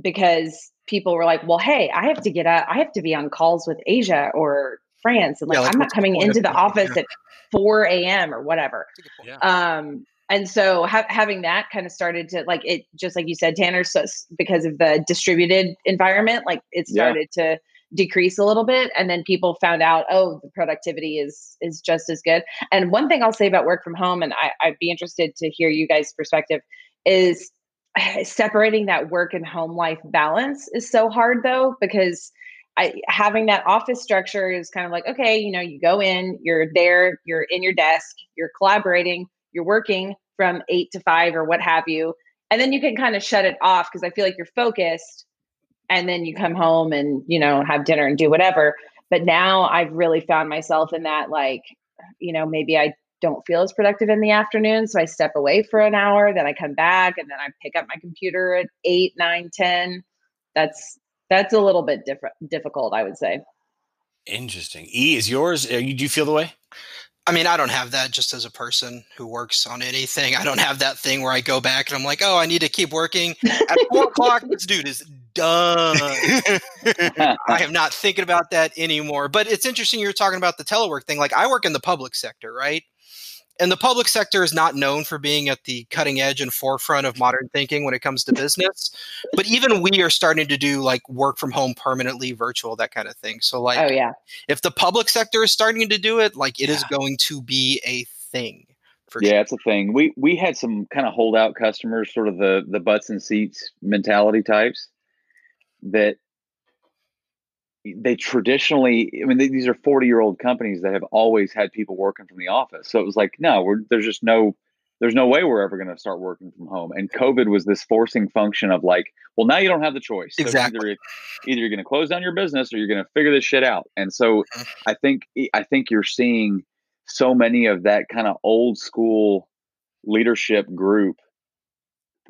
because people were like, well, hey, I have to get up, I have to be on calls with Asia or France. And like, Yeah, like, I'm not coming into the office at 4 a.m. or whatever. Yeah. Um, and so ha- having that kind of started to like it, just like you said, Tanner, so because of the distributed environment, like it started to decrease a little bit, and then people found out, oh, the productivity is is just as good. And one thing I'll say about work from home, and I, I'd be interested to hear you guys' perspective, is separating that work and home life balance is so hard though because I, having that office structure is kind of like okay you know you go in you're there you're in your desk you're collaborating you're working from eight to five or what have you and then you can kind of shut it off because i feel like you're focused and then you come home and you know have dinner and do whatever but now i've really found myself in that like you know maybe i don't feel as productive in the afternoon so i step away for an hour then i come back and then i pick up my computer at 8 9 10 that's that's a little bit different difficult i would say Interesting. E is yours. Uh, you do you feel the way? I mean, I don't have that just as a person who works on anything. I don't have that thing where I go back and I'm like, oh, I need to keep working. At four o'clock, this dude is done. I am not thinking about that anymore. But it's interesting you're talking about the telework thing. Like, I work in the public sector, right? And the public sector is not known for being at the cutting edge and forefront of modern thinking when it comes to business. But even we are starting to do like work from home permanently, virtual, that kind of thing. So, like, oh yeah if the public sector is starting to do it, like it is going to be a thing for yeah, it's a thing. We we had some kind of holdout customers, sort of the the butts and seats mentality types that they traditionally i mean they, these are 40 year old companies that have always had people working from the office so it was like no we're, there's just no there's no way we're ever going to start working from home and covid was this forcing function of like well now you don't have the choice So Exactly. either, either you're going to close down your business or you're going to figure this shit out and so Mhm. i think i think you're seeing so many of that kind of old school leadership group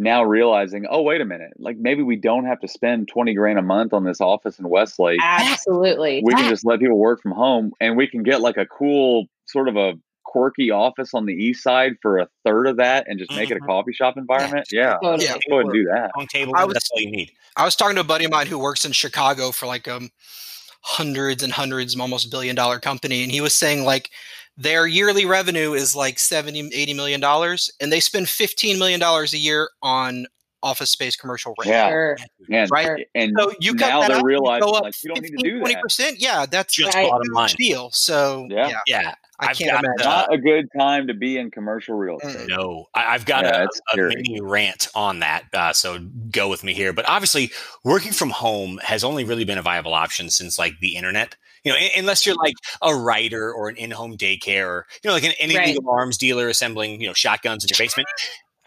now realizing, oh, wait a minute, like maybe we don't have to spend 20 grand a month on this office in Westlake. absolutely We can just let people work from home and we can get like a cool sort of a quirky office on the east side for a third of that and just make it a Mhm. coffee shop environment. Yeah. totally Yeah. Go ahead and do that. Long table. I was- that's all you need. I was talking to a buddy of mine who works in Chicago for like um hundreds and hundreds, almost billion dollar company, and he was saying like their yearly revenue is like 70 80 million dollars and they spend 15 million dollars a year on office space commercial rent. Yeah. Sure. And, Right. and So you cut now that they're out, you realizing go up like you don't need to do that. 20%. Yeah, that's Just Right. bottom line. deal. So Yeah. yeah, Yeah. I I've can't got, imagine. Not a good time to be in commercial real estate. No, I, I've got Yeah, a, a mini rant on that. Uh, so go with me here. But obviously, working from home has only really been a viable option since like the internet. You know, unless you're like a writer or an in-home daycare, or you know, like an, an Right. arms dealer assembling you know shotguns in your basement.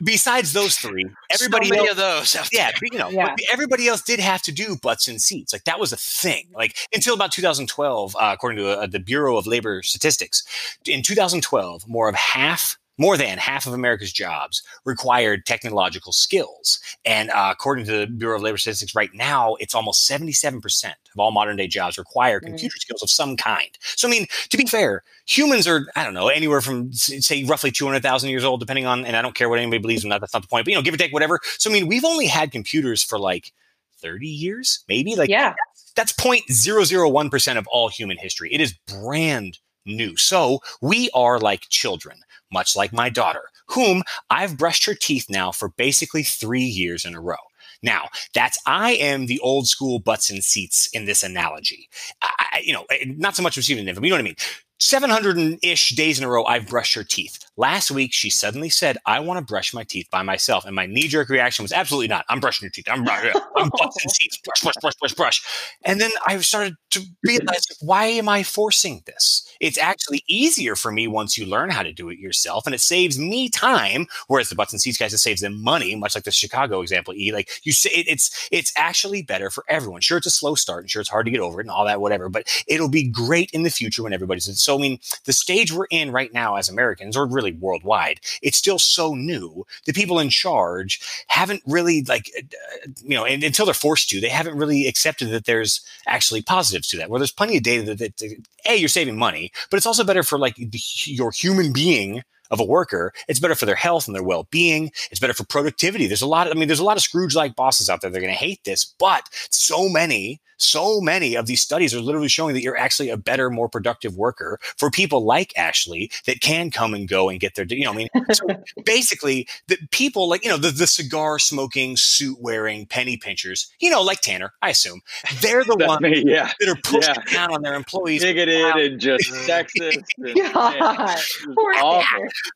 Besides those three, everybody so else, of those. yeah, you know, Yeah. everybody else did have to do butts and seats. Like that was a thing. Like until about 2012, uh, according to uh, the Bureau of Labor Statistics, in 2012, more of half, more than half of America's jobs required technological skills. And uh, according to the Bureau of Labor Statistics, right now it's almost 77 percent of all modern day jobs require Mm. computer skills of some kind. So I mean, to be fair, humans are I don't know anywhere from say roughly 200,000 years old, depending on, and I don't care what anybody believes in that. That's not the point. But you know, give or take, whatever. So I mean, we've only had computers for like 30 years, maybe like yeah that's 0.001% of all human history. It is brand new. So we are like children, much like my daughter, whom I've brushed her teeth now for basically three years in a row. Now, that's I am the old school butts and seats in this analogy. I, you know, eh, not so much receiving info, but you know what I mean. 700 ish days in a row, I've brushed her teeth. Last week, she suddenly said, I want to brush my teeth by myself. And my knee jerk reaction was absolutely not. I'm brushing your teeth. I'm, I'm butts and seats. Brush, brush, brush, brush, brush. And then I started to realize, why am I forcing this? It's actually easier for me once you learn how to do it yourself, and it saves me time. Whereas the butts and seats guys, it saves them money, much like the Chicago example. E like you say, it, it's it's actually better for everyone. Sure, it's a slow start, and sure, it's hard to get over it, and all that, whatever. But it'll be great in the future when everybody's so I mean, the stage we're in right now as Americans, or really worldwide, it's still so new. The people in charge haven't really, like, uh, you know, and, until they're forced to, they haven't really accepted that there's actually positives to that. Where there's plenty of data that, that, that a you're saving money, but it's also better for like the, your human being of a worker. It's better for their health and their well being. It's better for productivity. There's a lot. Of, I mean, there's a lot of Scrooge like bosses out there. They're going to hate this, but so many so many of these studies are literally showing that you're actually a better, more productive worker for people like Ashley that can come and go and get their, you know, I mean, so basically, the people like, you know, the, the cigar smoking, suit wearing penny pinchers, you know, like Tanner, I assume, they're the ones me, yeah. that are pushing yeah. down on their employees. Bigoted wow. and just sexist. And, God,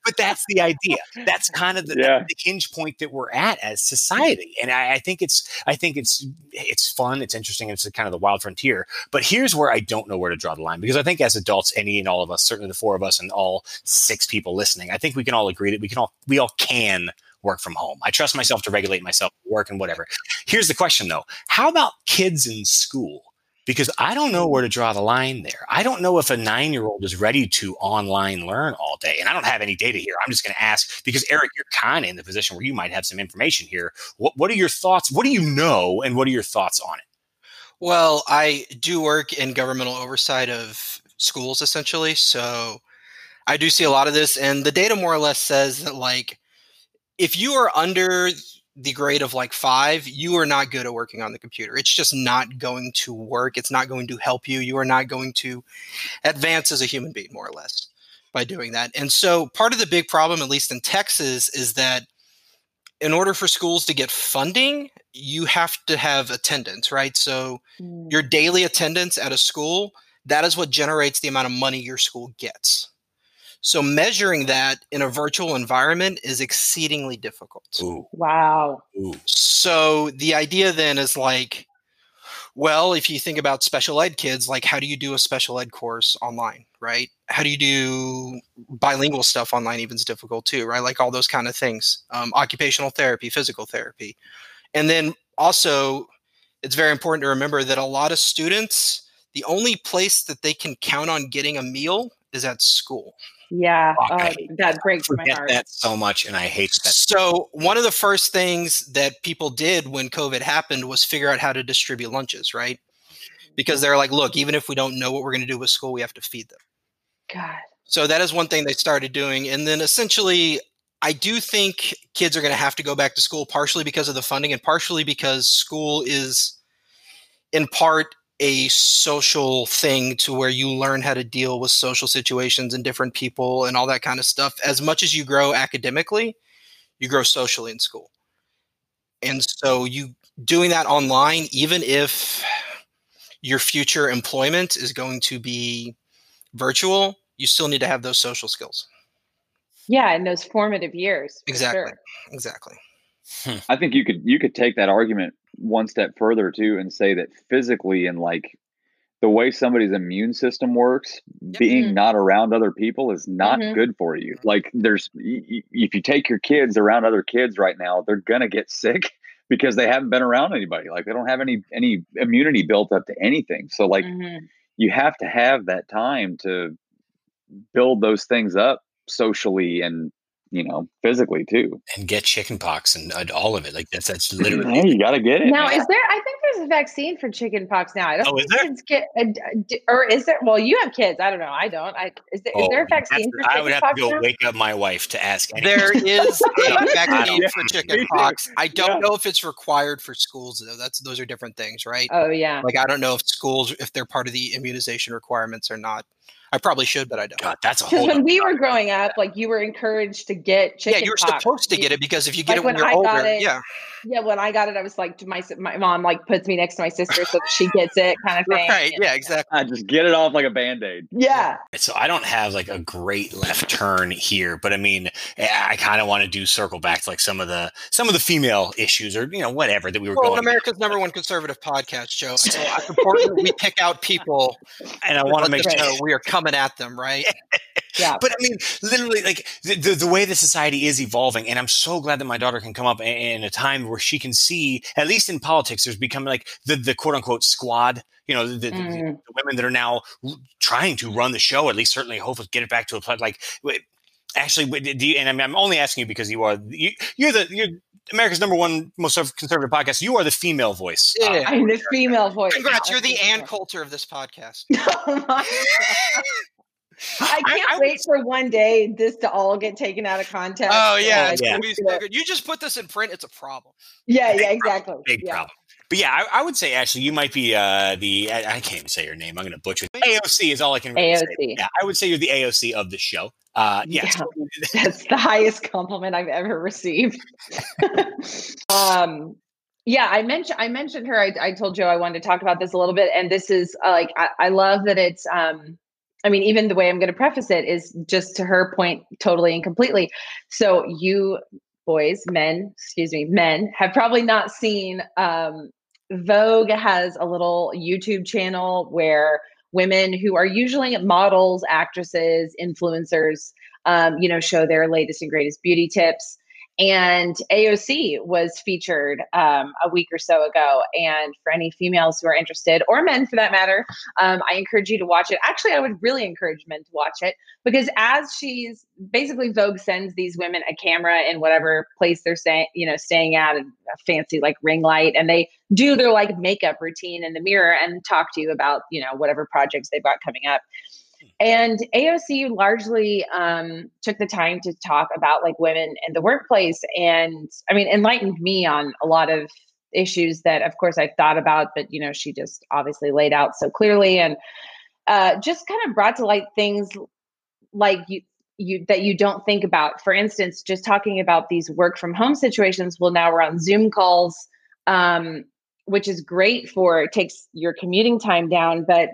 but that's the idea. That's kind of the, yeah. the hinge point that we're at as society. And I, I think it's, I think it's, it's fun. It's interesting. It's kind of the wild frontier. But here's where I don't know where to draw the line because I think as adults, any and all of us, certainly the four of us and all six people listening, I think we can all agree that we can all we all can work from home. I trust myself to regulate myself, work and whatever. Here's the question though: How about kids in school? Because I don't know where to draw the line there. I don't know if a nine year old is ready to online learn all day. And I don't have any data here. I'm just going to ask because, Eric, you're kind of in the position where you might have some information here. What, what are your thoughts? What do you know? And what are your thoughts on it? Well, I do work in governmental oversight of schools essentially. So I do see a lot of this. And the data more or less says that, like, if you are under the grade of like five, you are not good at working on the computer. It's just not going to work. It's not going to help you. You are not going to advance as a human being, more or less, by doing that. And so part of the big problem, at least in Texas, is that in order for schools to get funding, you have to have attendance, right? So mm. your daily attendance at a school, that is what generates the amount of money your school gets. So measuring that in a virtual environment is exceedingly difficult. Ooh. Wow. Ooh. So the idea then is like, well, if you think about special ed kids, like how do you do a special ed course online, right? How do you do bilingual stuff online? Even is difficult too, right? Like all those kind of things. Um, occupational therapy, physical therapy, and then also, it's very important to remember that a lot of students, the only place that they can count on getting a meal is at school. Yeah, uh, that breaks my heart. That so much, and I hate that. So one of the first things that people did when COVID happened was figure out how to distribute lunches, right? Because they're like, look, even if we don't know what we're going to do with school, we have to feed them. God. So that is one thing they started doing, and then essentially, I do think kids are going to have to go back to school partially because of the funding, and partially because school is, in part, a social thing to where you learn how to deal with social situations and different people and all that kind of stuff. As much as you grow academically, you grow socially in school. And so you doing that online, even if your future employment is going to be virtual, you still need to have those social skills. Yeah, in those formative years. Exactly. Sure. Exactly. I think you could you could take that argument one step further too and say that physically and like the way somebody's immune system works being mm-hmm. not around other people is not mm-hmm. good for you like there's if you take your kids around other kids right now they're gonna get sick because they haven't been around anybody like they don't have any any immunity built up to anything so like mm-hmm. you have to have that time to build those things up socially and you know, physically too. And get chickenpox and uh, all of it. Like that's that's literally. hey, you got to get it. Now, is there? I think there's a vaccine for chickenpox now. I don't. Oh, is there? Get, uh, or is there? Well, you have kids. I don't know. I don't. I is there, oh, is there a vaccine for I would have to go now? wake up my wife to ask. There is a vaccine for chickenpox. I don't yeah. know if it's required for schools though. That's those are different things, right? Oh yeah. Like I don't know if schools if they're part of the immunization requirements or not. I probably should, but I don't. God, that's a Because when we were growing up, like you were encouraged to get chicken. Yeah, you were pox. supposed to get it because if you get like it when, when you're I older, it, yeah. Yeah, when I got it, I was like, my my mom like puts me next to my sister so she gets it, kind of thing. Right? Yeah, exactly. I just get it off like a band aid. Yeah. So I don't have like a great left turn here, but I mean, I kind of want to do circle back to like some of the some of the female issues or you know whatever that we were well, going. America's number one conservative podcast show. So it's important we pick out people, and I want to make sure we are coming at them right. yeah. But I mean, literally, like the, the, the, way the society is evolving, and I'm so glad that my daughter can come up in, in a time where where she can see, at least in politics, there's becoming like the, the quote unquote squad, you know, the, mm. the, the, women that are now trying to run the show, at least certainly hopefully get it back to a place like, actually, do you, and I'm, I'm only asking you because you are, you, you're the, you're America's number one most conservative podcast. You are the female voice. Yeah, uh, I'm the female voice. Congrats, you're the Ann Coulter of this podcast. oh I can't I, I wait for one day this to all get taken out of context. Oh yeah, it's yeah. be so good. You just put this in print; it's a problem. Yeah, yeah, exactly. Big yeah. problem. But yeah, I, I, would say actually you might be uh, the I, I, can't even say your name. I'm going to butcher it. AOC is all I can really AOC. Say. Yeah, I would say you're the AOC of the show. Uh, yes. Yeah, that's the highest compliment I've ever received. um, yeah, I mentioned I mentioned her. I, I told Joe I wanted to talk about this a little bit, and this is uh, like I, I love that it's um, I mean, even the way I'm going to preface it is just to her point totally and completely. So you boys, men, excuse me, men have probably not seen um, Vogue has a little YouTube channel where women who are usually models, actresses, influencers, um, you know, show their latest and greatest beauty tips. And AOC was featured um, a week or so ago. And for any females who are interested, or men for that matter, um, I encourage you to watch it. Actually, I would really encourage men to watch it because as she's basically Vogue sends these women a camera in whatever place they're staying, you know, staying at, a fancy like ring light, and they do their like makeup routine in the mirror and talk to you about you know whatever projects they've got coming up. And AOC largely um, took the time to talk about like women in the workplace and I mean, enlightened me on a lot of issues that, of course, I thought about, but you know, she just obviously laid out so clearly and uh, just kind of brought to light things like you you that you don't think about. For instance, just talking about these work from home situations. Well, now we're on Zoom calls, um, which is great for it takes your commuting time down. But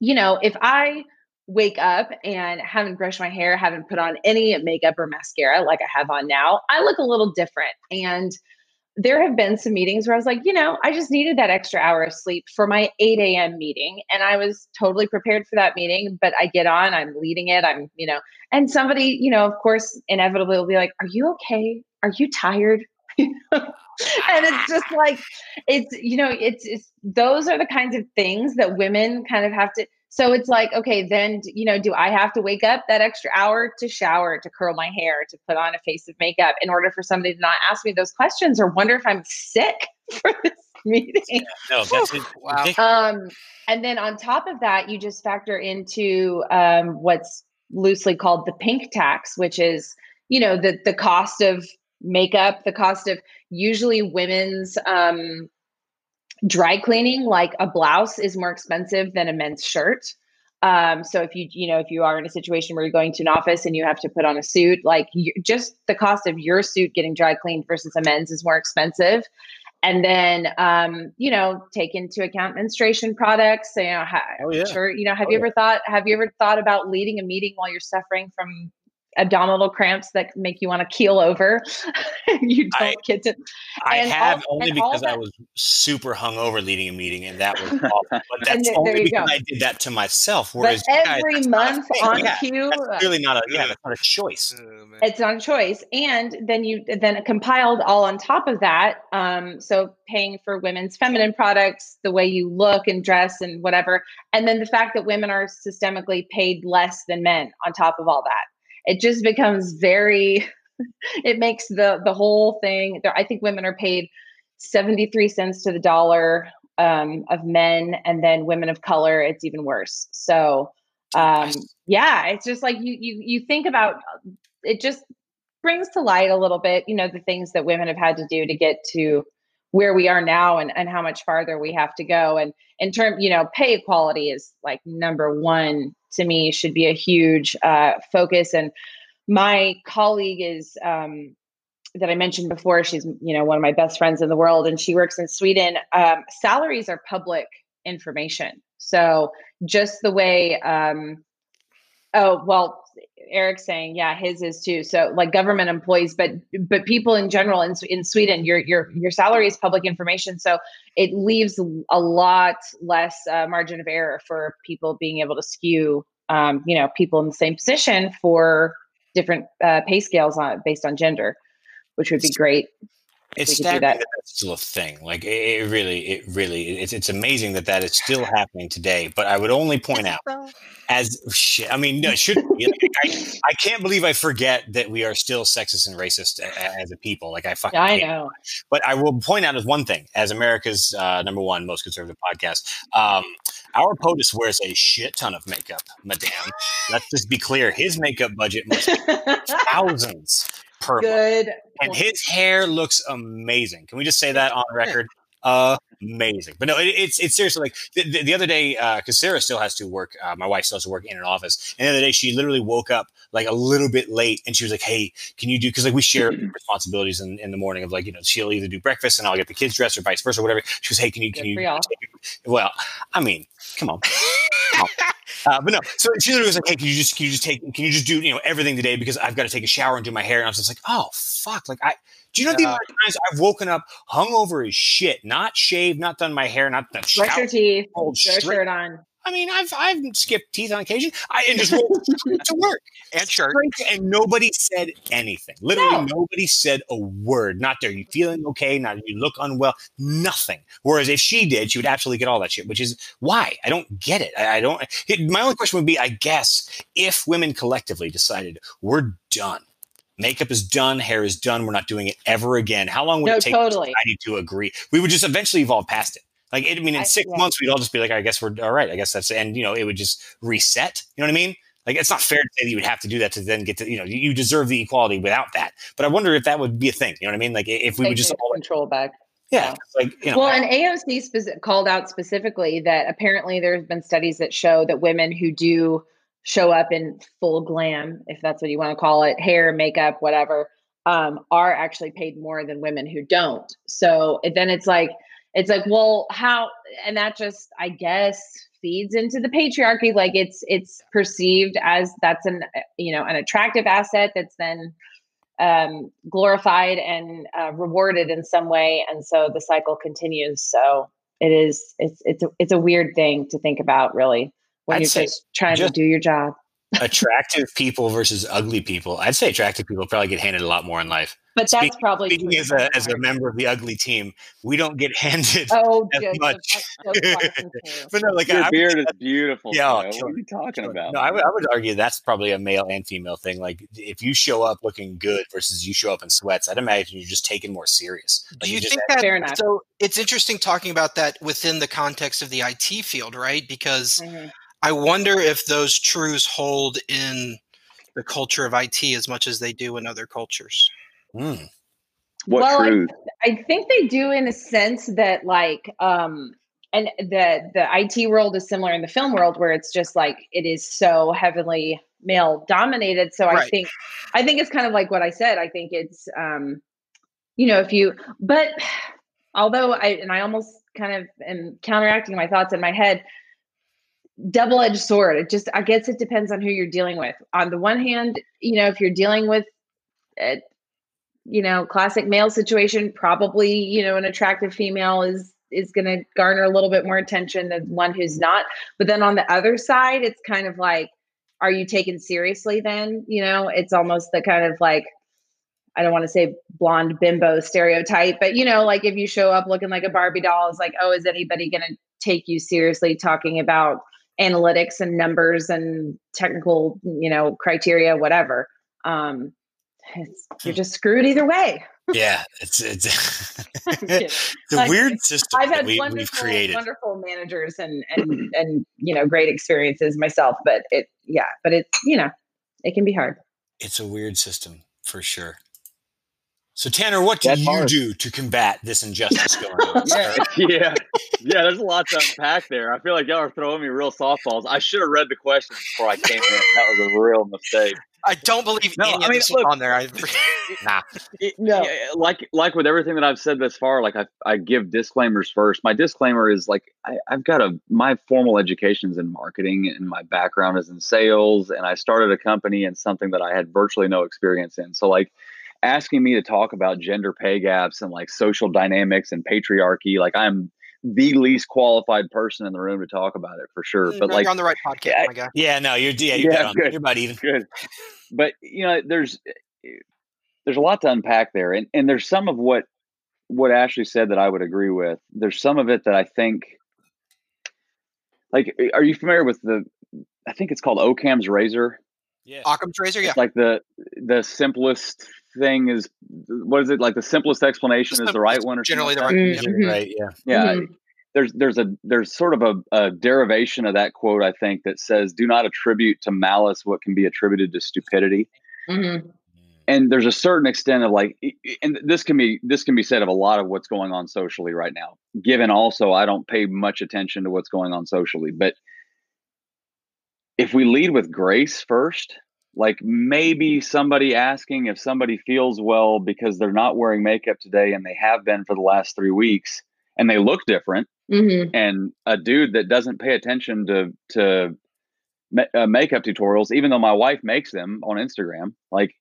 you know, if I wake up and haven't brushed my hair, haven't put on any makeup or mascara like I have on now, I look a little different. And there have been some meetings where I was like, you know, I just needed that extra hour of sleep for my 8 a.m. meeting. And I was totally prepared for that meeting, but I get on, I'm leading it, I'm, you know, and somebody, you know, of course, inevitably will be like, Are you okay? Are you tired? and it's just like, it's, you know, it's, it's, those are the kinds of things that women kind of have to, so it's like, okay, then, you know, do I have to wake up that extra hour to shower, to curl my hair, to put on a face of makeup in order for somebody to not ask me those questions or wonder if I'm sick for this meeting? No, that's wow. Um, and then on top of that, you just factor into um, what's loosely called the pink tax, which is, you know, the the cost of makeup, the cost of usually women's um, dry cleaning like a blouse is more expensive than a men's shirt um, so if you you know if you are in a situation where you're going to an office and you have to put on a suit like you, just the cost of your suit getting dry cleaned versus a men's is more expensive and then um, you know take into account menstruation products you know ha- oh, yeah. sure you know have oh, you ever yeah. thought have you ever thought about leading a meeting while you're suffering from abdominal cramps that make you want to keel over. you don't I, get to. I have all, only because I was super hungover leading a meeting, and that was awful. But that's there, only there because go. I did that to myself. Whereas but every guys, month on yeah, cue, that's really not a yeah, that's not a choice. Oh, it's not a choice, and then you then compiled all on top of that. Um, so paying for women's feminine products, the way you look and dress, and whatever, and then the fact that women are systemically paid less than men on top of all that it just becomes very it makes the the whole thing i think women are paid 73 cents to the dollar um, of men and then women of color it's even worse. So um, yeah it's just like you you you think about it just brings to light a little bit you know the things that women have had to do to get to where we are now and, and how much farther we have to go. And in term you know pay equality is like number one to me should be a huge uh, focus. And my colleague is um, that I mentioned before. She's you know one of my best friends in the world, and she works in Sweden. Um, salaries are public information, so just the way. Um, oh well, Eric's saying, yeah, his is too. So like government employees, but but people in general in in Sweden, your your your salary is public information, so it leaves a lot less uh, margin of error for people being able to skew, um, you know, people in the same position for different uh, pay scales on based on gender, which would be great. It's staggering that. that. that's still a thing. Like it, it, really, it really, it's it's amazing that that is still happening today. But I would only point out, as shit. I mean, no, it shouldn't be. Like, I, I can't believe I forget that we are still sexist and racist as a people. Like I fucking, I know. But I will point out as one thing, as America's uh, number one most conservative podcast, um, our POTUS wears a shit ton of makeup, madame. Let's just be clear. His makeup budget must be thousands Good. And his hair looks amazing. Can we just say that on record? amazing. But no, it, it's it's seriously like the, the, the other day because uh, Sarah still has to work. Uh, my wife still has to work in an office. And the other day, she literally woke up like a little bit late, and she was like, "Hey, can you do?" Because like we share responsibilities in, in the morning of like you know she'll either do breakfast and I'll get the kids dressed or vice versa, or whatever. She goes, "Hey, can you can Good you?" Well, I mean, come on. Uh, but no, so she literally was like, "Hey, can you just can you just take can you just do you know everything today because I've got to take a shower and do my hair?" And I was just like, "Oh fuck!" Like I do you know the amount of times I've woken up hungover as shit, not shaved, not done my hair, not done brush your teeth, shirt on. I mean, I've I've skipped teeth on occasion. I and just rolled to work and shirt, and nobody said anything. Literally, no. nobody said a word. Not there. You feeling okay? Not you look unwell. Nothing. Whereas if she did, she would absolutely get all that shit. Which is why I don't get it. I, I don't. It, my only question would be, I guess, if women collectively decided we're done makeup is done, hair is done. We're not doing it ever again. How long would no, it take totally. society to agree? We would just eventually evolve past it. Like, I mean, in six yeah. months, we'd all just be like, I guess we're all right. I guess that's, and, you know, it would just reset. You know what I mean? Like, it's not fair to say that you would have to do that to then get to, you know, you deserve the equality without that. But I wonder if that would be a thing. You know what I mean? Like, if we would just all control back. Yeah. Like, you know, well, and AOC spe- called out specifically that apparently there's been studies that show that women who do show up in full glam, if that's what you want to call it, hair, makeup, whatever, um, are actually paid more than women who don't. So then it's like, it's like, well, how, and that just, I guess, feeds into the patriarchy. Like it's, it's perceived as that's an, you know, an attractive asset that's then um, glorified and uh, rewarded in some way. And so the cycle continues. So it is, it's, it's, a, it's a weird thing to think about really when I'd you're just trying just, to do your job attractive people versus ugly people. I'd say attractive people probably get handed a lot more in life. But that's speaking, probably speaking as a as a member of the ugly team, we don't get handed oh, as good. much. but no, like your I, beard I, is beautiful. Yeah, what are you talking about? No, I would, I would argue that's probably a male and female thing. Like if you show up looking good versus you show up in sweats, I'd imagine you're just taken more serious. Like Do you, you think that? Fair enough. So it's interesting talking about that within the context of the IT field, right? Because. Mm-hmm I wonder if those truths hold in the culture of IT as much as they do in other cultures. Mm. What well, truth? I, I, think they do in a sense that like um and the the IT world is similar in the film world where it's just like it is so heavily male dominated. So right. I think I think it's kind of like what I said. I think it's um you know if you but although I and I almost kind of am counteracting my thoughts in my head double-edged sword. It just i guess it depends on who you're dealing with. On the one hand you know if you're dealing with a, you know classic male situation probably you know an attractive female is is going to garner a little bit more attention than one who's not. But then on the other side it's kind of like are you taken seriously then? You know it's almost the kind of like I don't want to say blonde bimbo stereotype, but you know, like if you show up looking like a Barbie doll, it's like, oh, is anybody going to take you seriously talking about analytics and numbers and technical, you know, criteria, whatever. Um, you're just screwed either way. yeah, it's it's, a like, weird system. I've had we, wonderful, created. wonderful managers and and and you know great experiences myself, but it yeah, but it's you know it can be hard. It's a weird system for sure. So Tanner, what do That's you hard. do to combat this injustice going on? yeah, yeah, yeah. There's a lot to unpack there. I feel like y'all are throwing me real softballs. I should have read the questions before I came in. That was a real mistake. I don't believe no, any I mean, look, on there. I, nah. It, no. Like like with everything that I've said thus far, like I, I give disclaimers first. My disclaimer is like I, I've got a my formal education's in marketing and my background is in sales, and I started a company in something that I had virtually no experience in. So like asking me to talk about gender pay gaps and like social dynamics and patriarchy, like I'm the least qualified person in the room to talk about it for sure. Mm, but no, like you're on the right podcast, yeah, my guy. Yeah, no, you're yeah, you're, yeah, good. you're about even. Good. But you know, there's eh, eh, there's a lot to unpack there, and and there's some of what what Ashley said that I would agree with. There's some of it that I think, like, eh, are you familiar with the? I think it's called Occam's razor. Yeah, Occam's razor. Yeah, it's like the the simplest thing is what is it like? The simplest explanation the is the right one, or generally the right. Mm-hmm. Right. Yeah. Yeah. Mm-hmm. There's there's a there's sort of a, a derivation of that quote I think that says, "Do not attribute to malice what can be attributed to stupidity." Mm-hmm and there's a certain extent of like and this can be this can be said of a lot of what's going on socially right now given also i don't pay much attention to what's going on socially but if we lead with grace first like maybe somebody asking if somebody feels well because they're not wearing makeup today and they have been for the last three weeks and they look different mm-hmm. and a dude that doesn't pay attention to to uh, makeup tutorials even though my wife makes them on instagram like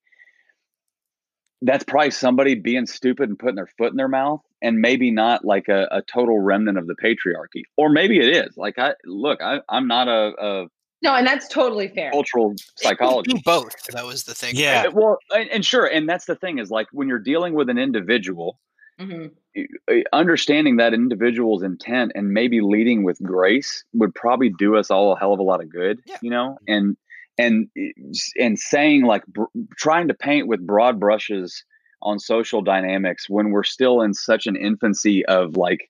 that's probably somebody being stupid and putting their foot in their mouth and maybe not like a, a total remnant of the patriarchy. Or maybe it is. Like i look I, i'm not a, a no and that's totally fair cultural psychology both that was the thing yeah right? well and, and, sure and that's the thing is like when you're dealing with an individual mm-hmm. understanding that individual's intent and maybe leading with grace would probably do us all a hell of a lot of good yeah. you know and and and saying like br- trying to paint with broad brushes on social dynamics when we're still in such an infancy of like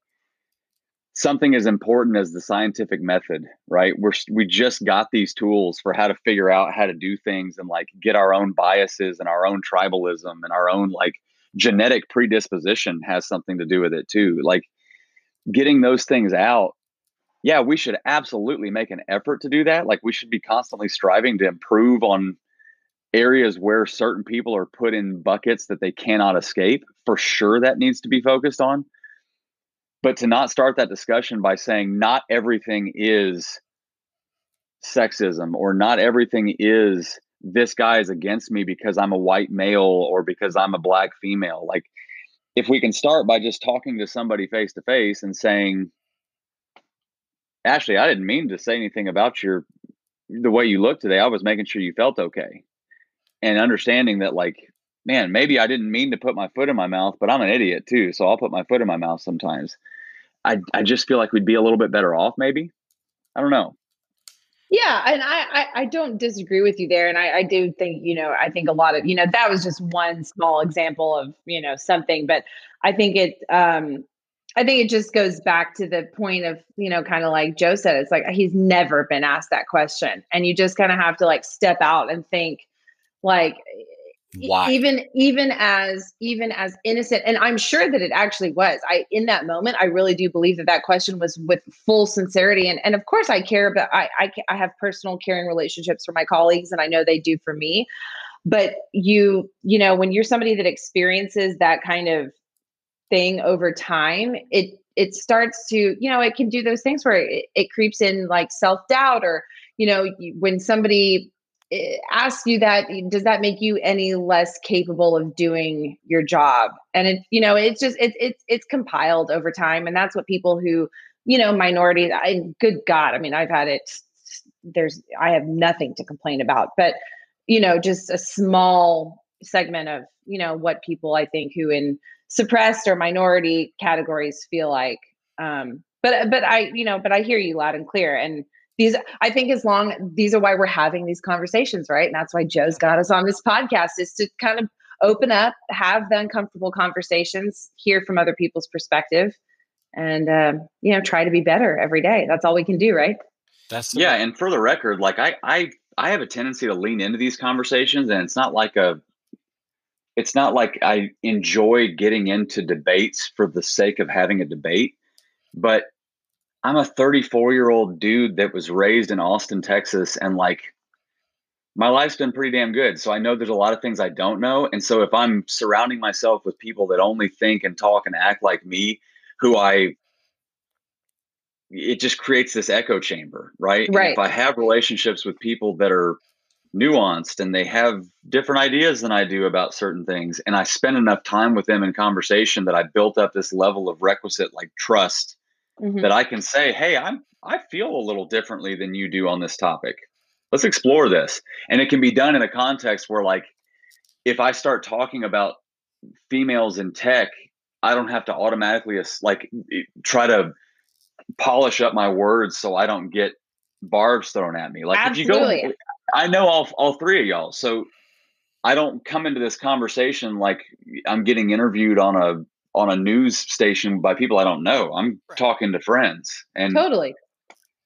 something as important as the scientific method right we're we just got these tools for how to figure out how to do things and like get our own biases and our own tribalism and our own like genetic predisposition has something to do with it too like getting those things out yeah, we should absolutely make an effort to do that. Like we should be constantly striving to improve on areas where certain people are put in buckets that they cannot escape. For sure, that needs to be focused on. But to not start that discussion by saying not everything is sexism or not everything is this guy is against me because I'm a white male or because I'm a black female. Like, if we can start by just talking to somebody face to face and saying, Ashley, I didn't mean to say anything about your the way you look today. I was making sure you felt okay. And understanding that like, man, maybe I didn't mean to put my foot in my mouth, but I'm an idiot too. So I'll put my foot in my mouth sometimes. I I just feel like we'd be a little bit better off, maybe. I don't know. Yeah, and I, I, I don't disagree with you there, and I, I do think you know I think a lot of you know that was just one small example of you know something, but I think it um I think it just goes back to the point of, you know, kind of like Joe said, it's like he's never been asked that question. And you just kind of have to like step out and think like why? even even as even as innocent and i'm sure that it actually was. I in that moment i really do believe that that question was with full sincerity and and of course i care about i i, I have personal caring relationships for my colleagues and i know they do for me. But you you know when you're somebody that experiences that kind of thing over time, it it starts to you know it can do those things where it, it creeps in like self doubt or you know when somebody eh, asks you that does that make you any less capable of doing your job? And it you know it's just it's it's it's compiled over time and that's what people who you know minorities i good god i mean i've had it there's i have nothing to complain about but you know just a small segment of you know what people i think who in suppressed or minority categories feel like um but but i you know but i hear you loud and clear and these i think as long these are why we're having these conversations right? And that's why joe's got us on this podcast is to kind of open up have the uncomfortable conversations hear from other people's perspective and uh, you know try to be better every day. That's all we can do right? That's yeah and for the record like i i i have a tendency to lean into these conversations and it's not like a it's not like I enjoy getting into debates for the sake of having a debate, but I'm a 34 year old dude that was raised in Austin, Texas, and like my life's been pretty damn good. So I know there's a lot of things I don't know. And so if I'm surrounding myself with people that only think and talk and act like me, who I it just creates this echo chamber, right? Right. And if I have relationships with people that are nuanced and they have different ideas than I do about certain things. And I spend enough time with them in conversation that I built up this level of requisite like trust mm-hmm. that I can say, Hey, I'm I feel a little differently than you do on this topic. Let's explore this. And it can be done in a context where like if I start talking about females in tech I don't have to automatically like try to polish up my words so I don't get barbs thrown at me. Like Absolutely. if you go, I know all all three of y'all, so I don't come into this conversation like I'm getting interviewed on a on a news station by people I don't know. I'm right. talking to friends, and totally.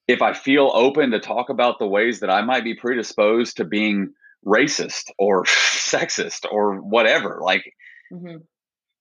If I feel open to talk about the ways that I might be predisposed to being racist or sexist or whatever, like mm-hmm.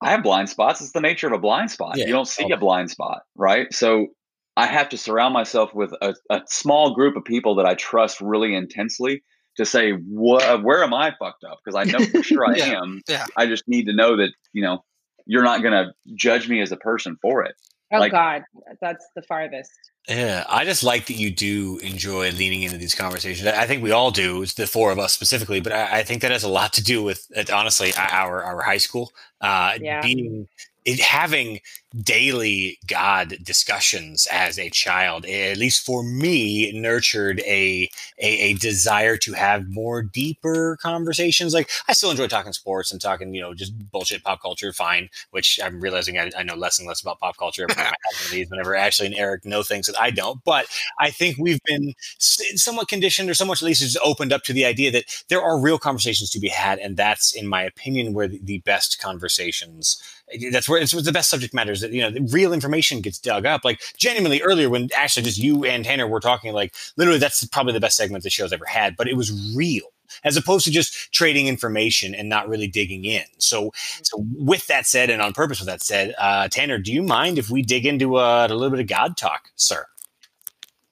I have blind spots. It's the nature of a blind spot. Yeah. You don't see a blind spot, right? So I have to surround myself with a, a small group of people that I trust really intensely to say what where am I fucked up because I know for sure I yeah. am. Yeah. I just need to know that you know you're not going to judge me as a person for it. Oh like, God, that's the farthest. Yeah, I just like that you do enjoy leaning into these conversations. I think we all do. It's the four of us specifically, but I, I think that has a lot to do with honestly our our high school uh, yeah. being it, having daily God discussions as a child, at least for me, nurtured a, a, a desire to have more deeper conversations. Like I still enjoy talking sports and talking, you know, just bullshit pop culture, fine. Which I'm realizing I, I know less and less about pop culture every time I have these. Whenever Ashley and Eric know things that I don't, but I think we've been somewhat conditioned, or somewhat at least just opened up to the idea that there are real conversations to be had, and that's, in my opinion, where the, the best conversations eh, that's where it's the best subject matters that you know real information gets dug up. Like genuinely earlier when actually just you and tanner were talking like literally that's probably the best segment the show's ever had but it was real as opposed to just trading information and not really digging in. So so with that said and on purpose with that said uh, tanner do you mind if we dig into uh, a little bit of god talk sir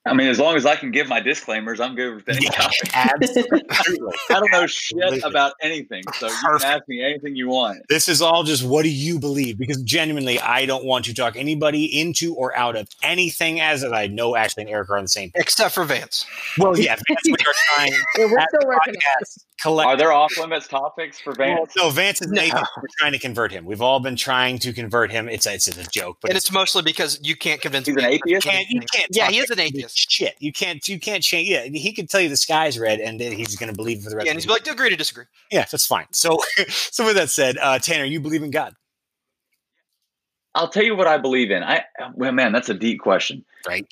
I mean, as long as I can give my disclaimers, I'm good with any topic. Absolutely. I don't know shit about anything, so you can ask me anything you want. This is all just what do you believe? Because genuinely, I don't want to talk anybody into or out of anything as I know Ashley and Eric are on the same page. Except for Vance. Well, yeah, Vance, we are trying. we're still working collect. Are there off limits topics for Vance? Well, no, Vance is no. We're trying to convert him. We've all been trying to convert him. It's a, it's a joke, but and it's, it's mostly because you can't convince. Him. He's an atheist. You can't, you can't yeah, he is an atheist. Shit, you can't you can't change. Yeah, he could tell you the sky's red, and then he's going to believe for the rest. Yeah, and he's like, do agree to disagree. Yeah, that's fine. So, so with that said, uh, Tanner, you believe in God? I'll tell you what I believe in. I well, man, that's a deep question. Right.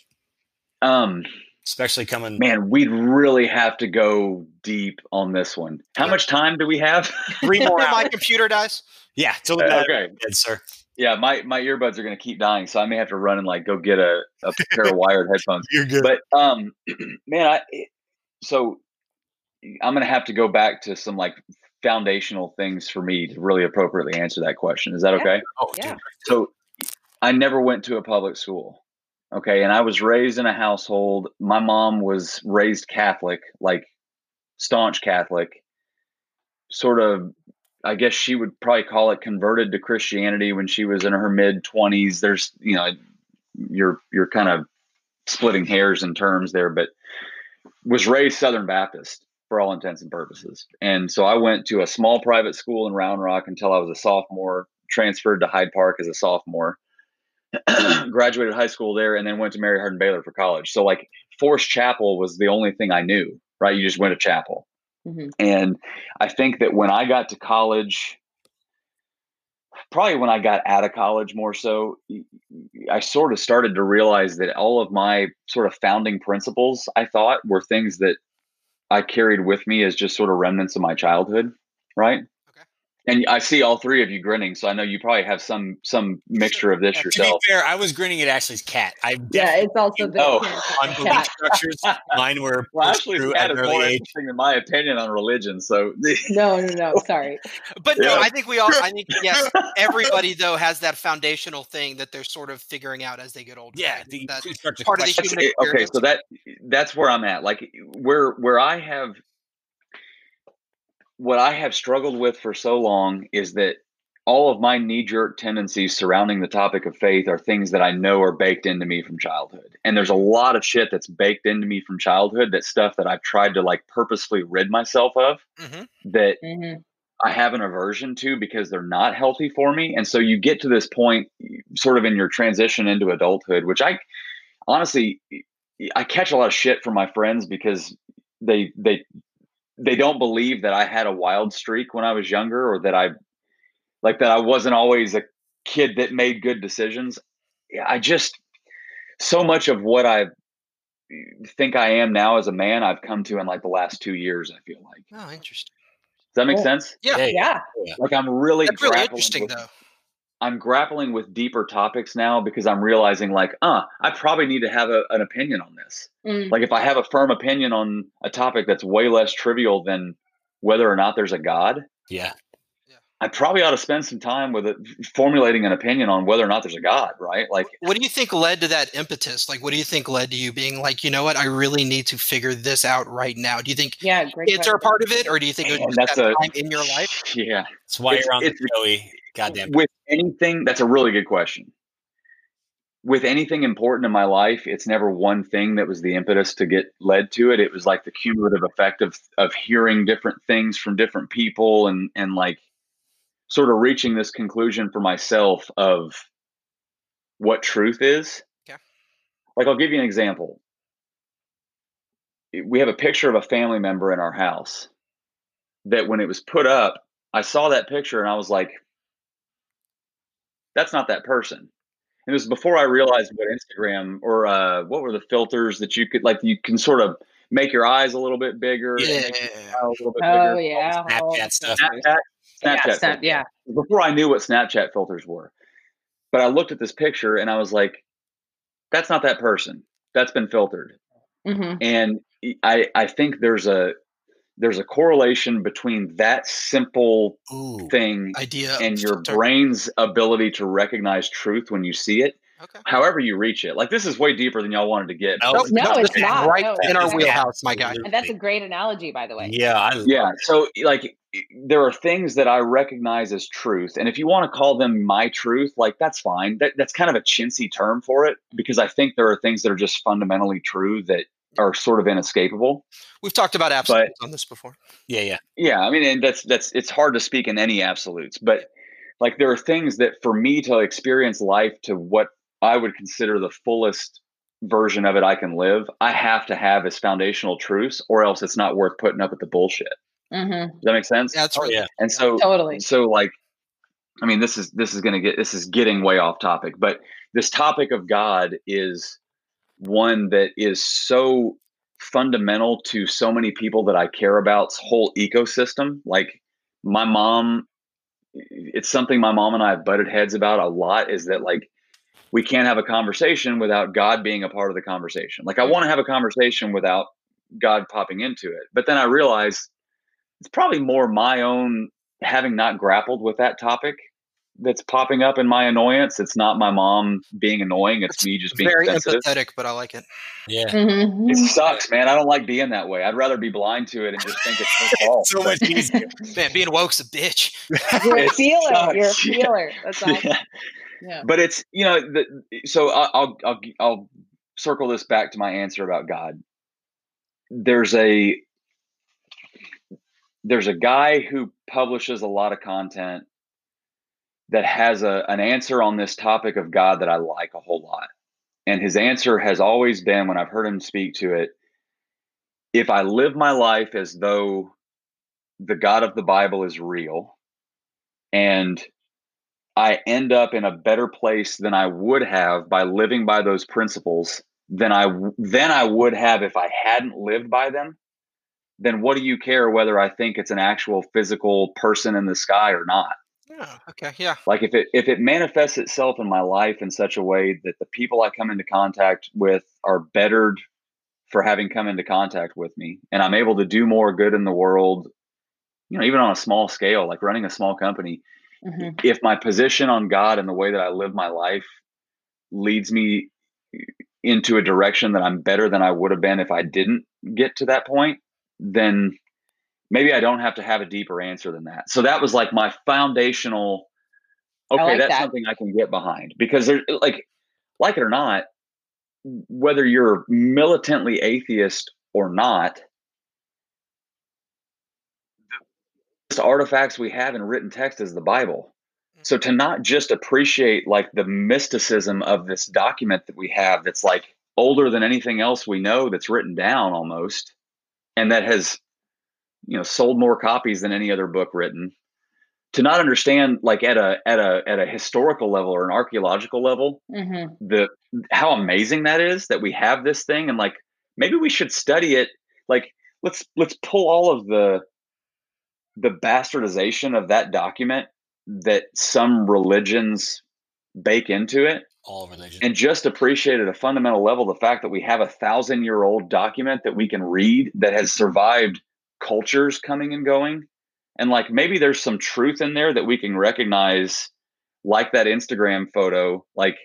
Um especially coming. Man, we'd really have to go deep on this one. How yeah. much time do we have? Three more. my computer dies. Yeah, till uh, okay, good, sir. Yeah, my my earbuds are going to keep dying, so I may have to run and like go get a, a pair of wired headphones. You're good. But um, man, I so I'm going to have to go back to some like foundational things for me to really appropriately answer that question. Is that okay? Yeah. Oh, yeah. So I never went to a public school. Okay. And I was raised in a household. My mom was raised Catholic, like staunch Catholic, sort of, I guess she would probably call it converted to Christianity when she was in her mid 20s. There's, you know, you're, you're kind of splitting hairs in terms there, but was raised Southern Baptist for all intents and purposes. And so I went to a small private school in Round Rock until I was a sophomore, transferred to Hyde Park as a sophomore graduated high school there and then went to Mary Hardin Baylor for college. So like Forest Chapel was the only thing I knew, right? You just went to chapel. Mm-hmm. And I think that when I got to college, probably when I got out of college more so, I sort of started to realize that all of my sort of founding principles, I thought, were things that I carried with me as just sort of remnants of my childhood, right? And I see all three of you grinning, so I know you probably have some some mixture of this yeah, yourself. To be fair, I was grinning at Ashley's cat. I yeah, it's also the oh. on belief structures. Mine were well, Ashley's cat is more age. interesting than my opinion on religion. So no, no, no, sorry. But yeah. no, I think we all. I think yes, everybody though has that foundational thing that they're sort of figuring out as they get older. Yeah, the, that's part of the human experience. Okay, so that that's where I'm at. Like where where I have what I have struggled with for so long is that all of my knee jerk tendencies surrounding the topic of faith are things that I know are baked into me from childhood. And there's a lot of shit that's baked into me from childhood that stuff that I've tried to like purposefully rid myself of mm-hmm. that mm-hmm. I have an aversion to because they're not healthy for me. And so you get to this point sort of in your transition into adulthood, which I honestly I catch a lot of shit from my friends because they they they don't believe that I had a wild streak when I was younger or that I like that I wasn't always a kid that made good decisions. I just so much of what I think I am now as a man, I've come to in like the last two years. I feel like. Oh, interesting. Does that make Cool. sense? Yeah, Yeah. Like I'm really that's really interesting with- though. I'm grappling with deeper topics now because I'm realizing like, uh, I probably need to have a, an opinion on this. Mm. Like if I have a firm opinion on a topic that's way less trivial than whether or not there's a God, Yeah. I probably ought to spend some time with it, formulating an opinion on whether or not there's a God, right? Like, What do you think led to that impetus? Like, what do you think led to you being like, you know what, I really need to figure this out right now? Do you think Yeah. Great. kids are a part of it, or do you think it Man, was that's that a- time in your life? yeah, That's why It's- you're on the it's- Joey. Goddamn. with anything, that's a really good question. With anything important in my life, it's never one thing that was the impetus to get led to it. It was like the cumulative effect of of hearing different things from different people and and like sort of reaching this conclusion for myself of what truth is. Yeah. Like I'll give you an example. We have a picture of a family member in our house that when it was put up, I saw that picture and I was like, that's not that person. And it was before I realized what Instagram or uh, what were the filters that you could like you can sort of make your eyes a little bit bigger, and Yeah. make your a little bit Oh bigger. yeah. Snapchat stuff. Snapchat, Yeah. Snapchat Snap, yeah. Before I knew what Snapchat filters were, but I looked at this picture and I was like, "That's not that person. That's been filtered." hmm And I I think there's a there's a correlation between that simple Ooh. thing Idea and your filter. brain's ability to recognize truth when you see it, Okay. however you reach it. Like this is way deeper than y'all wanted to get. No, Nope, No, it's not. Right No, in our wheelhouse, my guy. And that's a great analogy, by the way. Yeah. I Yeah. So like there are things that I recognize as truth. And if you want to call them my truth, like that's fine. That that's kind of a chintzy term for it because I think there are things that are just fundamentally true that are sort of inescapable. We've talked about absolutes on this before. Yeah. Yeah. Yeah, I mean, and that's that's it's hard to speak in any absolutes, but like there are things that for me to experience life to what I would consider the fullest version of it I can live, I have to have as foundational truths, or else it's not worth putting up with the bullshit. hmm Does that make sense? Yeah, that's Oh really yeah. And so, Totally. so like, I mean, this is this is gonna get this is getting way off topic, but this topic of God is one that is so fundamental to so many people that I care about's whole ecosystem. Like my mom, it's something my mom and I have butted heads about a lot. Is that like we can't have a conversation without God being a part of the conversation. Like I mm. want to have a conversation without God popping into it, but then I realize it's probably more my own having not grappled with that topic that's popping up in my annoyance. It's not my mom being annoying. It's It's me just being very sensitive. empathetic, but I like it. Yeah. hmm It sucks, man. I don't like being that way. I'd rather be blind to it and just think it's my fault. So much easier. Man, being woke's a bitch. You're a It feeler. You're a sucks, yeah. feeler. That's awesome. Yeah. Yeah. But it's you know the, so I- I'll I'll I'll circle this back to my answer about God. There's a there's a guy who publishes a lot of content that has a an answer on this topic of God that I like a whole lot. And his answer has always been when I've heard him speak to it, if I live my life as though the God of the Bible is real and I end up in a better place than I would have by living by those principles than I than I would have if I hadn't lived by them. Then what do you care whether I think it's an actual physical person in the sky or not? Yeah. Okay. Yeah. Like if it if it manifests itself in my life in such a way that the people I come into contact with are bettered for having come into contact with me and I'm able to do more good in the world, you know, even on a small scale, like running a small company, hmm if my position on God and the way that I live my life leads me into a direction that I'm better than I would have been if I didn't get to that point, then maybe I don't have to have a deeper answer than that. So that was like my foundational okay, like that's that. something I can get behind because there's like like it or not, whether you're militantly atheist or not, the artifacts we have in written text is the Bible. Mm. So to not just appreciate like the mysticism of this document that we have that's like older than anything else we know that's written down almost and that has you know sold more copies than any other book written. To not understand like at a at a at a historical level or an archaeological level mm-hmm. the how amazing that is that we have this thing and like maybe we should study it. Like let's let's pull all of the the bastardization of that document that some religions bake into it all religions. and just appreciate at a fundamental level the fact that we have a thousand year old document that we can read that has survived cultures coming and going and like maybe there's some truth in there that we can recognize like that instagram photo like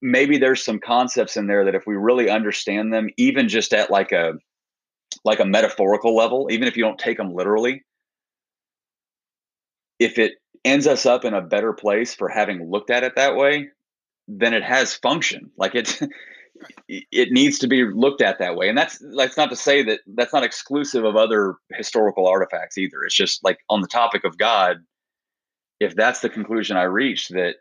maybe there's some concepts in there that if we really understand them even just at like a like a metaphorical level even if you don't take them literally if it ends us up in a better place for having looked at it that way then it has function. Like it it needs to be looked at that way. And that's that's not to say that that's not exclusive of other historical artifacts either. It's just like on the topic of god if that's the conclusion i reach that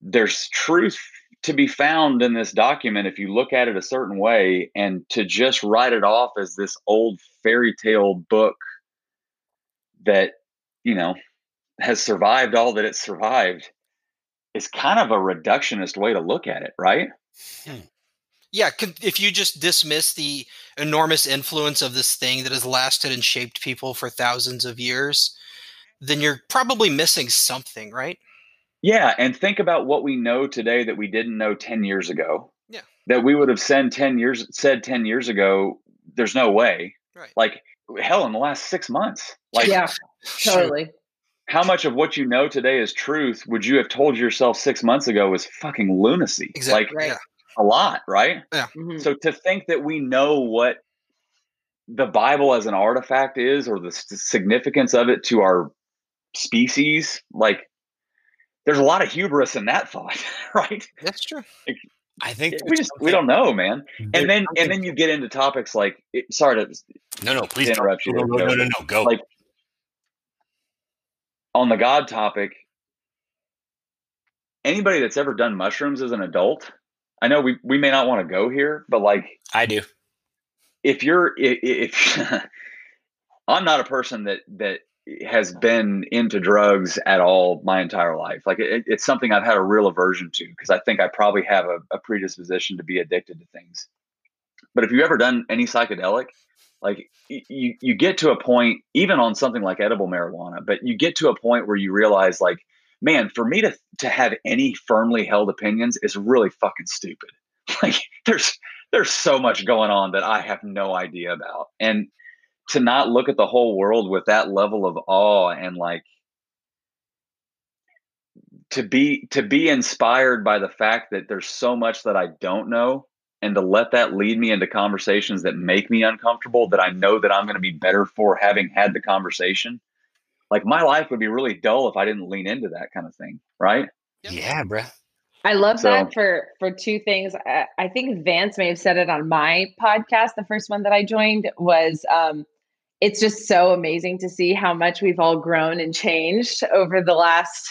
there's truth to be found in this document if you look at it a certain way and to just write it off as this old fairy tale book that you know has survived all that it's survived is kind of a reductionist way to look at it right Hmm. Yeah, if you just dismiss the enormous influence of this thing that has lasted and shaped people for thousands of years, then you're probably missing something, right? Yeah, and think about what we know today that we didn't know 10 years ago. Yeah. That we would have said 10 years said 10 years ago, there's no way. Right. Like hell in the last 6 months. Like Yeah. Totally. How much of what you know today is truth would you have told yourself 6 months ago was fucking lunacy? Exactly. Like right. a lot, right? Yeah. Mm-hmm. So to think that we know what the Bible as an artifact is or the significance of it to our species, like there's a lot of hubris in that thought, right? That's true. Like, I think we just we don't know, man. And then and then you get into topics like sorry to no no please interrupt you. No no, no no no go like on the God topic. Anybody that's ever done mushrooms as an adult I know we, we may not want to go here, but like I do. If you're if, if I'm not a person that that has been into drugs at all my entire life. Like it, it's something I've had a real aversion to because I think I probably have a, a predisposition to be addicted to things. But if you've ever done any psychedelic, like you you get to a point, even on something like edible marijuana, but you get to a point where you realize like man, for me to to have any firmly held opinions is really fucking stupid. Like there's there's so much going on that I have no idea about. And to not look at the whole world with that level of awe and like to be to be inspired by the fact that there's so much that I don't know and to let that lead me into conversations that make me uncomfortable that I know that I'm going to be better for having had the conversation like my life would be really dull if I didn't lean into that kind of thing, right? Yeah, bro. I love so, that for for two things. I, I, think Vance may have said it on my podcast. The first one that I joined was, um, it's just so amazing to see how much we've all grown and changed over the last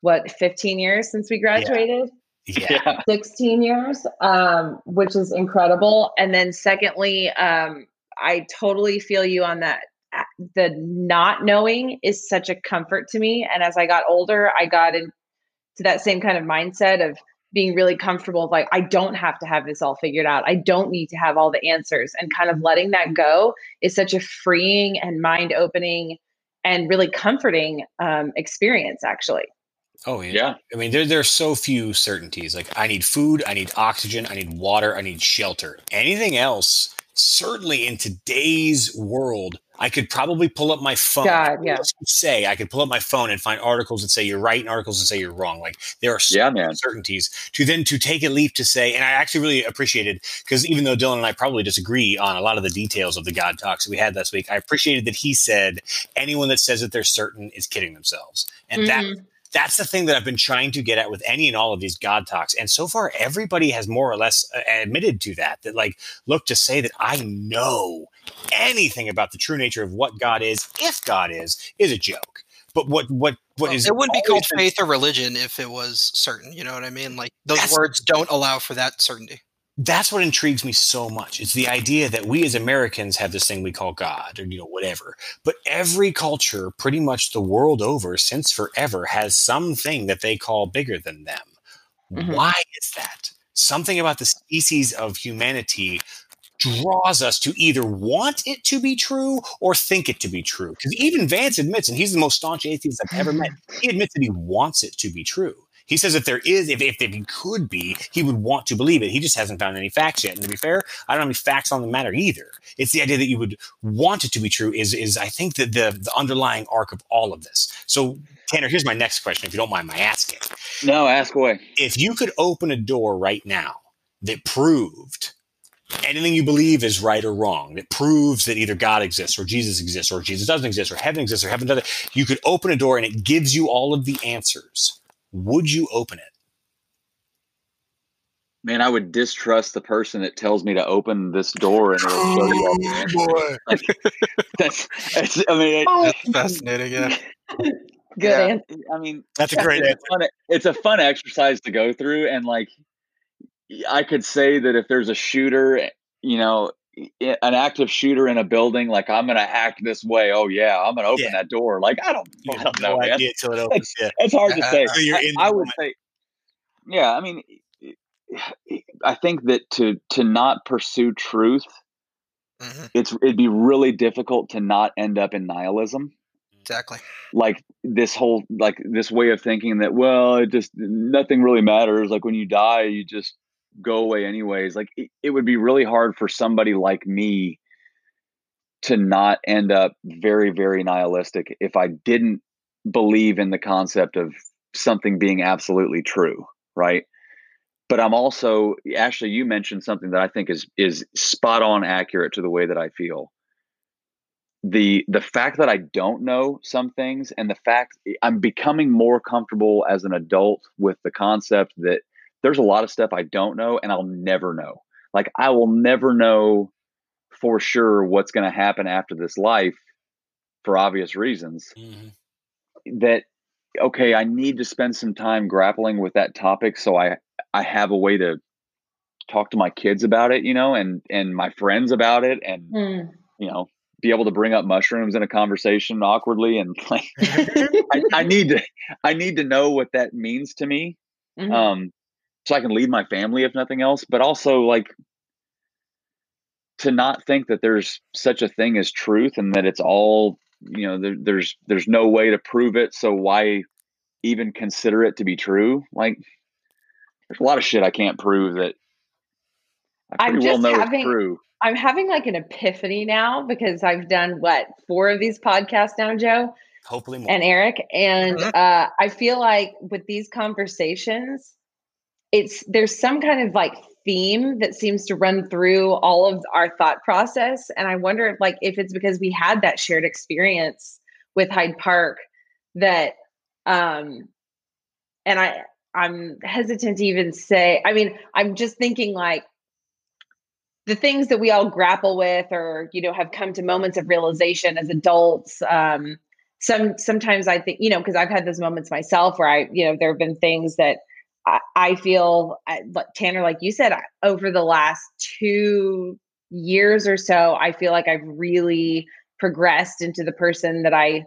what 15 years since we graduated. Yeah. yeah. 16 years, um, which is incredible. And then secondly, um, I totally feel you on that the not knowing is such a comfort to me. And as I got older, I got into that same kind of mindset of being really comfortable like I don't have to have this all figured out. I don't need to have all the answers and kind of letting that go is such a freeing and mind opening and really comforting um, experience actually. Oh yeah. yeah. I mean, there there's so few certainties. Like I need food, I need oxygen, I need water, I need shelter. Anything else, certainly in today's world, I could probably pull up my phone. God, yeah. Say I could pull up my phone and find articles that say you're right and articles that say you're wrong. Like there are yeah, man. certainties to then to take a leap to say, and I actually really appreciated because even though Dylan and I probably disagree on a lot of the details of the God talks we had last week, I appreciated that he said anyone that says that they're certain is kidding themselves, and mm-hmm. that that's the thing that I've been trying to get at with any and all of these God talks. And so far, everybody has more or less uh, admitted to that. That, like, look, to say that I know anything about the true nature of what God is, if God is, is a joke. But what what what well, is it wouldn't be called faith or religion if it was certain. You know what I mean? Like those words don't allow for that certainty. That's what intrigues me so much. It's the idea that we as Americans have this thing we call God or, you know, whatever. But every culture, pretty much the world over, since forever, has something that they call bigger than them. Mm-hmm. Why is that? Something about the species of humanity draws us to either want it to be true or think it to be true. Because even Vance admits, and he's the most staunch atheist I've ever met, he admits that he wants it to be true. He says if there is, if, if, if he could be, he would want to believe it. He just hasn't found any facts yet. And to be fair, I don't have any facts on the matter either. It's the idea that you would want it to be true is, is I think that the, the underlying arc of all of this. So Tanner, here's my next question, if you don't mind my asking. No, ask away. If you could open a door right now that proved anything you believe is right or wrong, that proves that either God exists or Jesus exists or Jesus doesn't exist or heaven exists or heaven doesn't, you could open a door and it gives you all of the answers would you open it? Man, I would distrust the person that tells me to open this door and it'll show you all the oh, that's, that's, I mean, oh. that's fascinating. Yeah. Good yeah, answer. I mean, that's a great it's answer. A fun, it's a fun exercise to go through. And like, I could say that if there's a shooter, you know, an active shooter in a building, like I'm going to act this way. Oh yeah, I'm going to open yeah. that door. Like I don't, I don't know. No idea it opens. It's, yeah. it's hard to say. I, I would say, yeah. I mean, I think that to to not pursue truth, mm-hmm. it's it'd be really difficult to not end up in nihilism. Exactly. Like this whole like this way of thinking that well, it just nothing really matters. Like when you die, you just go away anyways like it, it would be really hard for somebody like me to not end up very very nihilistic if i didn't believe in the concept of something being absolutely true right? But i'm also actually you mentioned something that i think is is spot on accurate to the way that i feel. The the fact that i don't know some things and the fact eh, i'm becoming more comfortable as an adult with the concept that there's a lot of stuff I don't know and I'll never know. Like I will never know for sure what's going to happen after this life for obvious reasons. Mm-hmm. That okay, I need to spend some time grappling with that topic so I I have a way to talk to my kids about it, you know, and and my friends about it and mm. you know, be able to bring up mushrooms in a conversation awkwardly and like I, I, need to I need to know what that means to me. Mm-hmm. Um so I can lead my family if nothing else, but also like to not think that there's such a thing as truth and that it's all you know there, there's there's no way to prove it so why even consider it to be true like there's a lot of shit i can't prove that i pretty I'm well know having, true i'm having like an epiphany now because i've done what four of these podcasts now joe hopefully more. and eric and mm-hmm. uh, i feel like with these conversations it's there's some kind of like theme that seems to run through all of our thought process. And i wonder if like if it's because we had that shared experience with hyde park that um and i i'm hesitant to even say i mean i'm just thinking like the things that we all grapple with or you know have come to moments of realization as adults um some sometimes i think you know because i've had those moments myself where i you know there have been things that I, feel, Tanner, like you said, over the last two years or so, I feel like I've really progressed into the person that I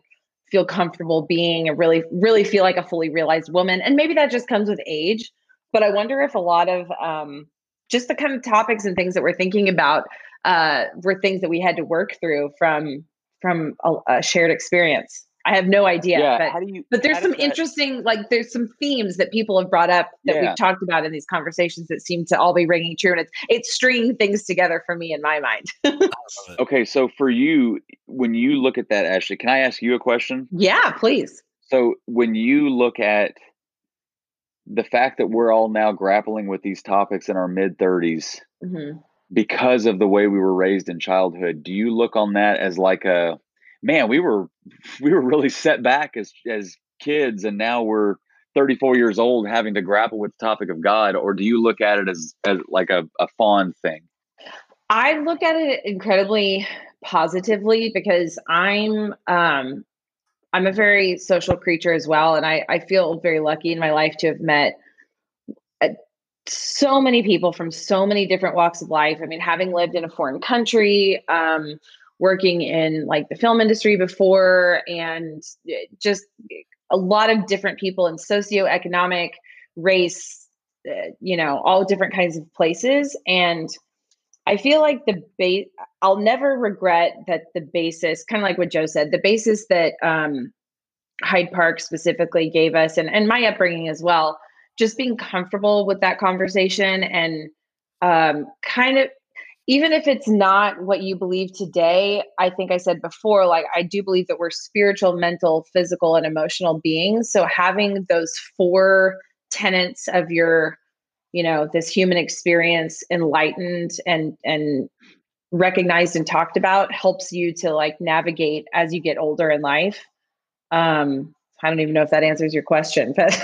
feel comfortable being and really, really feel like a fully realized woman. And maybe that just comes with age. But I wonder if a lot of um, just the kind of topics and things that we're thinking about uh, were things that we had to work through from from a, a shared experience. I have no idea. Yeah, but, you, but there's some that, interesting, like there's some themes that people have brought up that yeah. we've talked about in these conversations that seem to all be ringing true. And it's it's stringing things together for me in my mind. okay. So for you, when you look at that, Ashley, can I ask you a question? Yeah, please. So when you look at the fact that we're all now grappling with these topics in our mid 30s mm-hmm. because of the way we were raised in childhood, do you look on that as like a man, we were we were really set back as as kids, and now we're 34 years old having to grapple with the topic of God, or do you look at it as as like a, a fond thing? I look at it incredibly positively because I'm um I'm a very social creature as well, and I I feel very lucky in my life to have met a, so many people from so many different walks of life. I mean, having lived in a foreign country, um, working in like the film industry before, and eh, just a lot of different people in socioeconomic, race, uh, you know, all different kinds of places. And I feel like the base, I'll never regret that the basis, kind of like what Joe said, the basis that um, Hyde Park specifically gave us, and, and my upbringing as well, just being comfortable with that conversation and um, kind of even if it's not what you believe today, I think I said before, like I do believe that we're spiritual, mental, physical, and emotional beings. So having those four tenets of your, you know, this human experience enlightened and and recognized and talked about helps you to like navigate as you get older in life. Um, I don't even know if that answers your question, but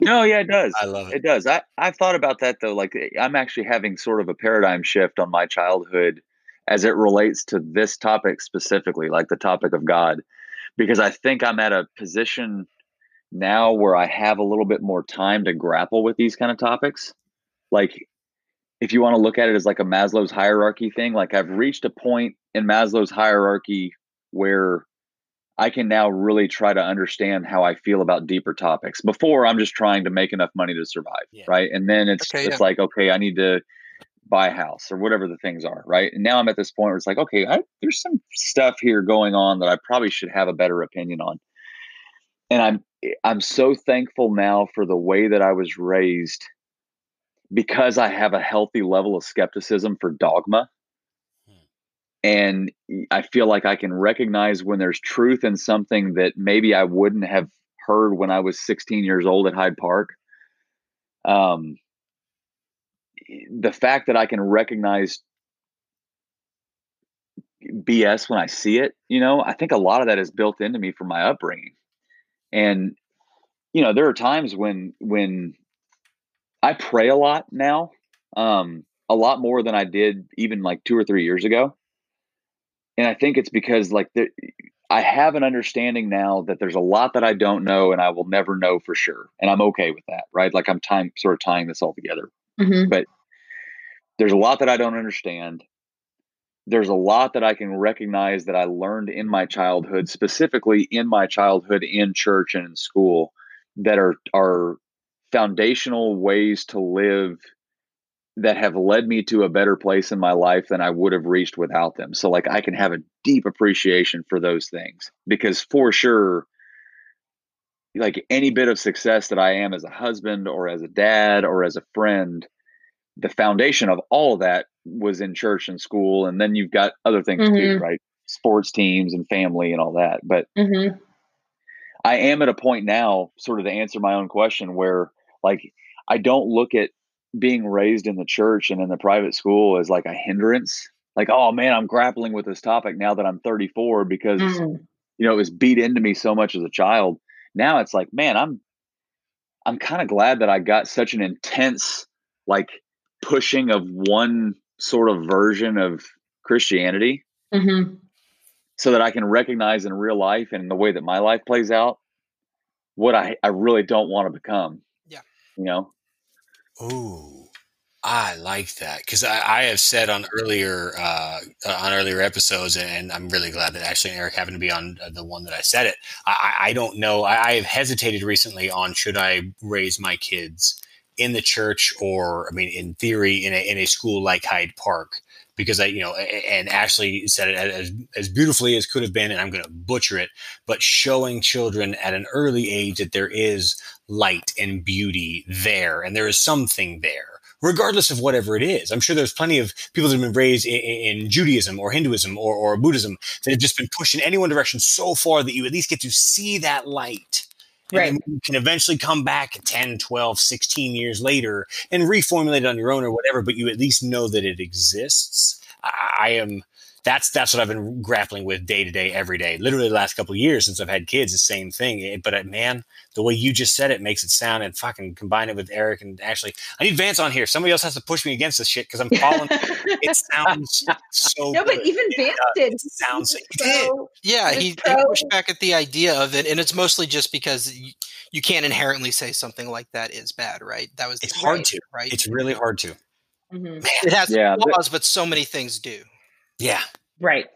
no, yeah, it does. I love it. It does. I, I've thought about that though. Like eh, I'm actually having sort of a paradigm shift on my childhood as it relates to this topic specifically, like the topic of God, because I think I'm at a position now where I have a little bit more time to grapple with these kind of topics. Like if you want to look at it as like a Maslow's hierarchy thing, like I've reached a point in Maslow's hierarchy where I can now really try to understand how I feel about deeper topics. Before, I'm just trying to make enough money to survive, yeah. right? And then it's okay, it's yeah. like, okay, I need to buy a house or whatever the things are, right? And now I'm at this point where it's like, okay, I, there's some stuff here going on that I probably should have a better opinion on. And I'm I'm so thankful now for the way that I was raised because I have a healthy level of skepticism for dogma and I feel like I can recognize when there's truth in something that maybe I wouldn't have heard when I was 16 years old at Hyde Park. Um, the fact that I can recognize BS when I see it, you know, I think a lot of that is built into me from my upbringing. And you know, there are times when when I pray a lot now, um, a lot more than I did even like two or three years ago and I think it's because like the, I have an understanding now that there's a lot that I don't know and I will never know for sure, and I'm okay with that, right? Like I'm time sort of tying this all together, mm-hmm. but there's a lot that I don't understand. There's a lot that I can recognize that I learned in my childhood, specifically in my childhood in church and in school, that are are foundational ways to live that have led me to a better place in my life than I would have reached without them. So like I can have a deep appreciation for those things because for sure like any bit of success that I am as a husband or as a dad or as a friend the foundation of all of that was in church and school and then you've got other things mm-hmm. too right sports teams and family and all that but mm-hmm. I am at a point now sort of to answer my own question where like I don't look at being raised in the church and in the private school is like a hindrance. Like, oh man, I'm grappling with this topic now that I'm 34 because mm. you know it was beat into me so much as a child. Now it's like, man, I'm I'm kind of glad that I got such an intense like pushing of one sort of version of Christianity. Mm-hmm. So that I can recognize in real life and in the way that my life plays out what I, I really don't want to become. Yeah. You know? Oh, I like that because I, I, have said on earlier uh, on earlier episodes, and I'm really glad that Ashley and Eric happened to be on uh, the one that I said it. I, I don't know. I, I, have hesitated recently on should I raise my kids in the church or, I mean, in theory, in a, in a school like Hyde Park because I, you know, and Ashley said it as, as beautifully as could have been, and I'm going to butcher it, but showing children at an early age that there is light and beauty there, and there is something there, regardless of whatever it is. I'm sure there's plenty of people that have been raised in, in Judaism or Hinduism or, or Buddhism that have just been pushed in any one direction so far that you at least get to see that light right. you can eventually come back 10 12 16 years later and reformulate it on your own or whatever but you at least know that it exists i, I am that's that's what I've been grappling with day to day, every day. Literally the last couple years since I've had kids, the same thing. But uh, man, the way you just said it makes it sound and fucking combine it with Eric and Ashley. I need Vance on here. Somebody else has to push me against this shit because I'm falling. it sounds so. No, but even Vance did. It sounds. So, yeah, he, he, pushed back at the idea of it, and it's mostly just because you, you can't inherently say something like that is bad, right? That was it's hard right, to, right? It's really hard to. Mm-hmm. It has yeah, flaws, but so many things do. Yeah. Right.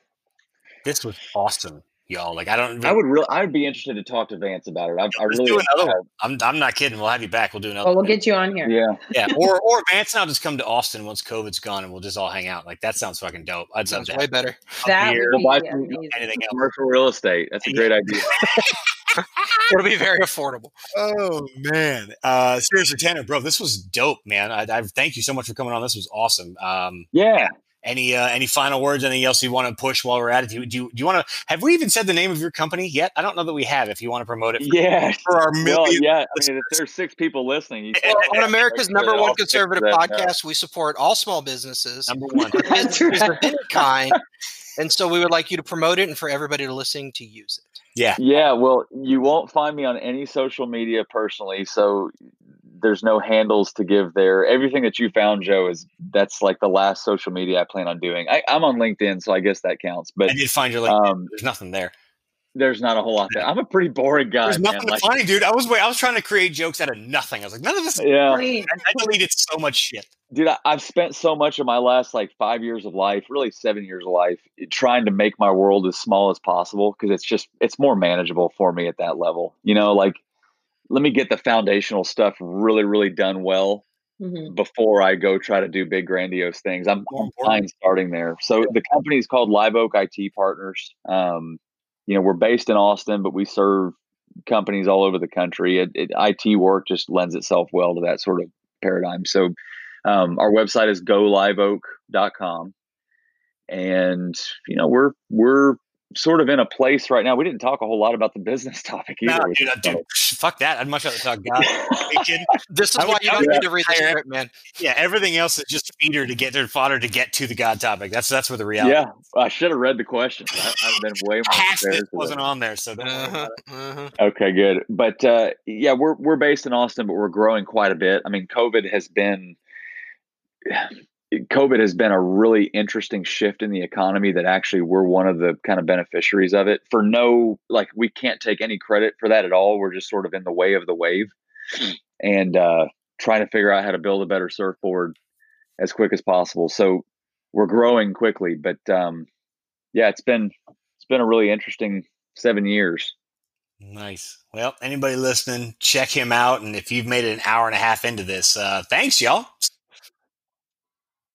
This was awesome, y'all. Like I don't. I would really. I would be interested to talk to Vance about it. I, I really. Do another one. I'm. I'm not kidding. We'll have you back. We'll do another. Well, we'll get you on here. Yeah. Yeah. Or or Vance and I'll just come to Austin once COVID's gone, and we'll just all hang out. Like that sounds fucking dope. I'd sounds love way better. That here, would buy be some, anything else. commercial real estate. That's a great idea. It'll be very affordable. Oh man, uh, seriously, Tanner, bro, this was dope, man. I, I thank you so much for coming on. This was awesome. Um, yeah. Any uh, any final words? Anything else you want to push while we're at it? Do you do you, do you want to? Have we even said the name of your company yet? I don't know that we have. If you want to promote it, for, yeah, for our million. Well, yeah, I mean, if there's six people listening, you well, on America's number one conservative podcast, we support all small businesses, Number one. That's right. any kind, and so we would like you to promote it and for everybody to listening to use it. Yeah. Yeah, well, you won't find me on any social media personally, so there's no handles to give there. Everything that you found, Joe, is that's like the last social media I plan on doing. I, I'm on LinkedIn, so I guess that counts. But I did find your link. um, There's nothing there. there's not a whole lot there. I'm a pretty boring guy. There's nothing Like, funny, dude. I was wait, I was trying to create jokes out of nothing. I was like, none of this. yeah, Great. I, I deleted so much shit. dude, I, I've spent so much of my last like five years of life, really seven years of life, trying to make my world as small as possible because it's just it's more manageable for me at that level. You know, like let me get the foundational stuff really, really done well Mhm. before I go try to do big grandiose things. I'm, I'm fine starting there. So the company is called Live Oak IT Partners. Um, you know, we're based in Austin, but we serve companies all over the country. It, it, IT work just lends itself well to that sort of paradigm. So um, our website is goliveoak.com. And, you know, we're, we're sort of in a place right now. We didn't talk a whole lot about the business topic either. No, dude, uh, dude, fuck that. I'd much rather talk God. Are you kidding? This is I why you don't need to read the script, man. Yeah, everything else is just feeder to get their fodder to get to the God topic. That's that's where the reality. Yeah, I should have read the questions. I, I've been way more Half it wasn't on there, so Uh-huh, uh-huh. Okay, good. But uh, yeah, we're we're based in Austin, but we're growing quite a bit. I mean, COVID has been COVID has been a really interesting shift in the economy that actually we're one of the kind of beneficiaries of it. For no, like we can't take any credit for that at all. We're just sort of in the way of the wave, and uh, trying to figure out how to build a better surfboard as quick as possible. So we're growing quickly, but um, yeah, it's been it's been a really interesting seven years. Nice. Well, anybody listening, check him out. And if you've made it an hour and a half into this, uh, thanks, y'all.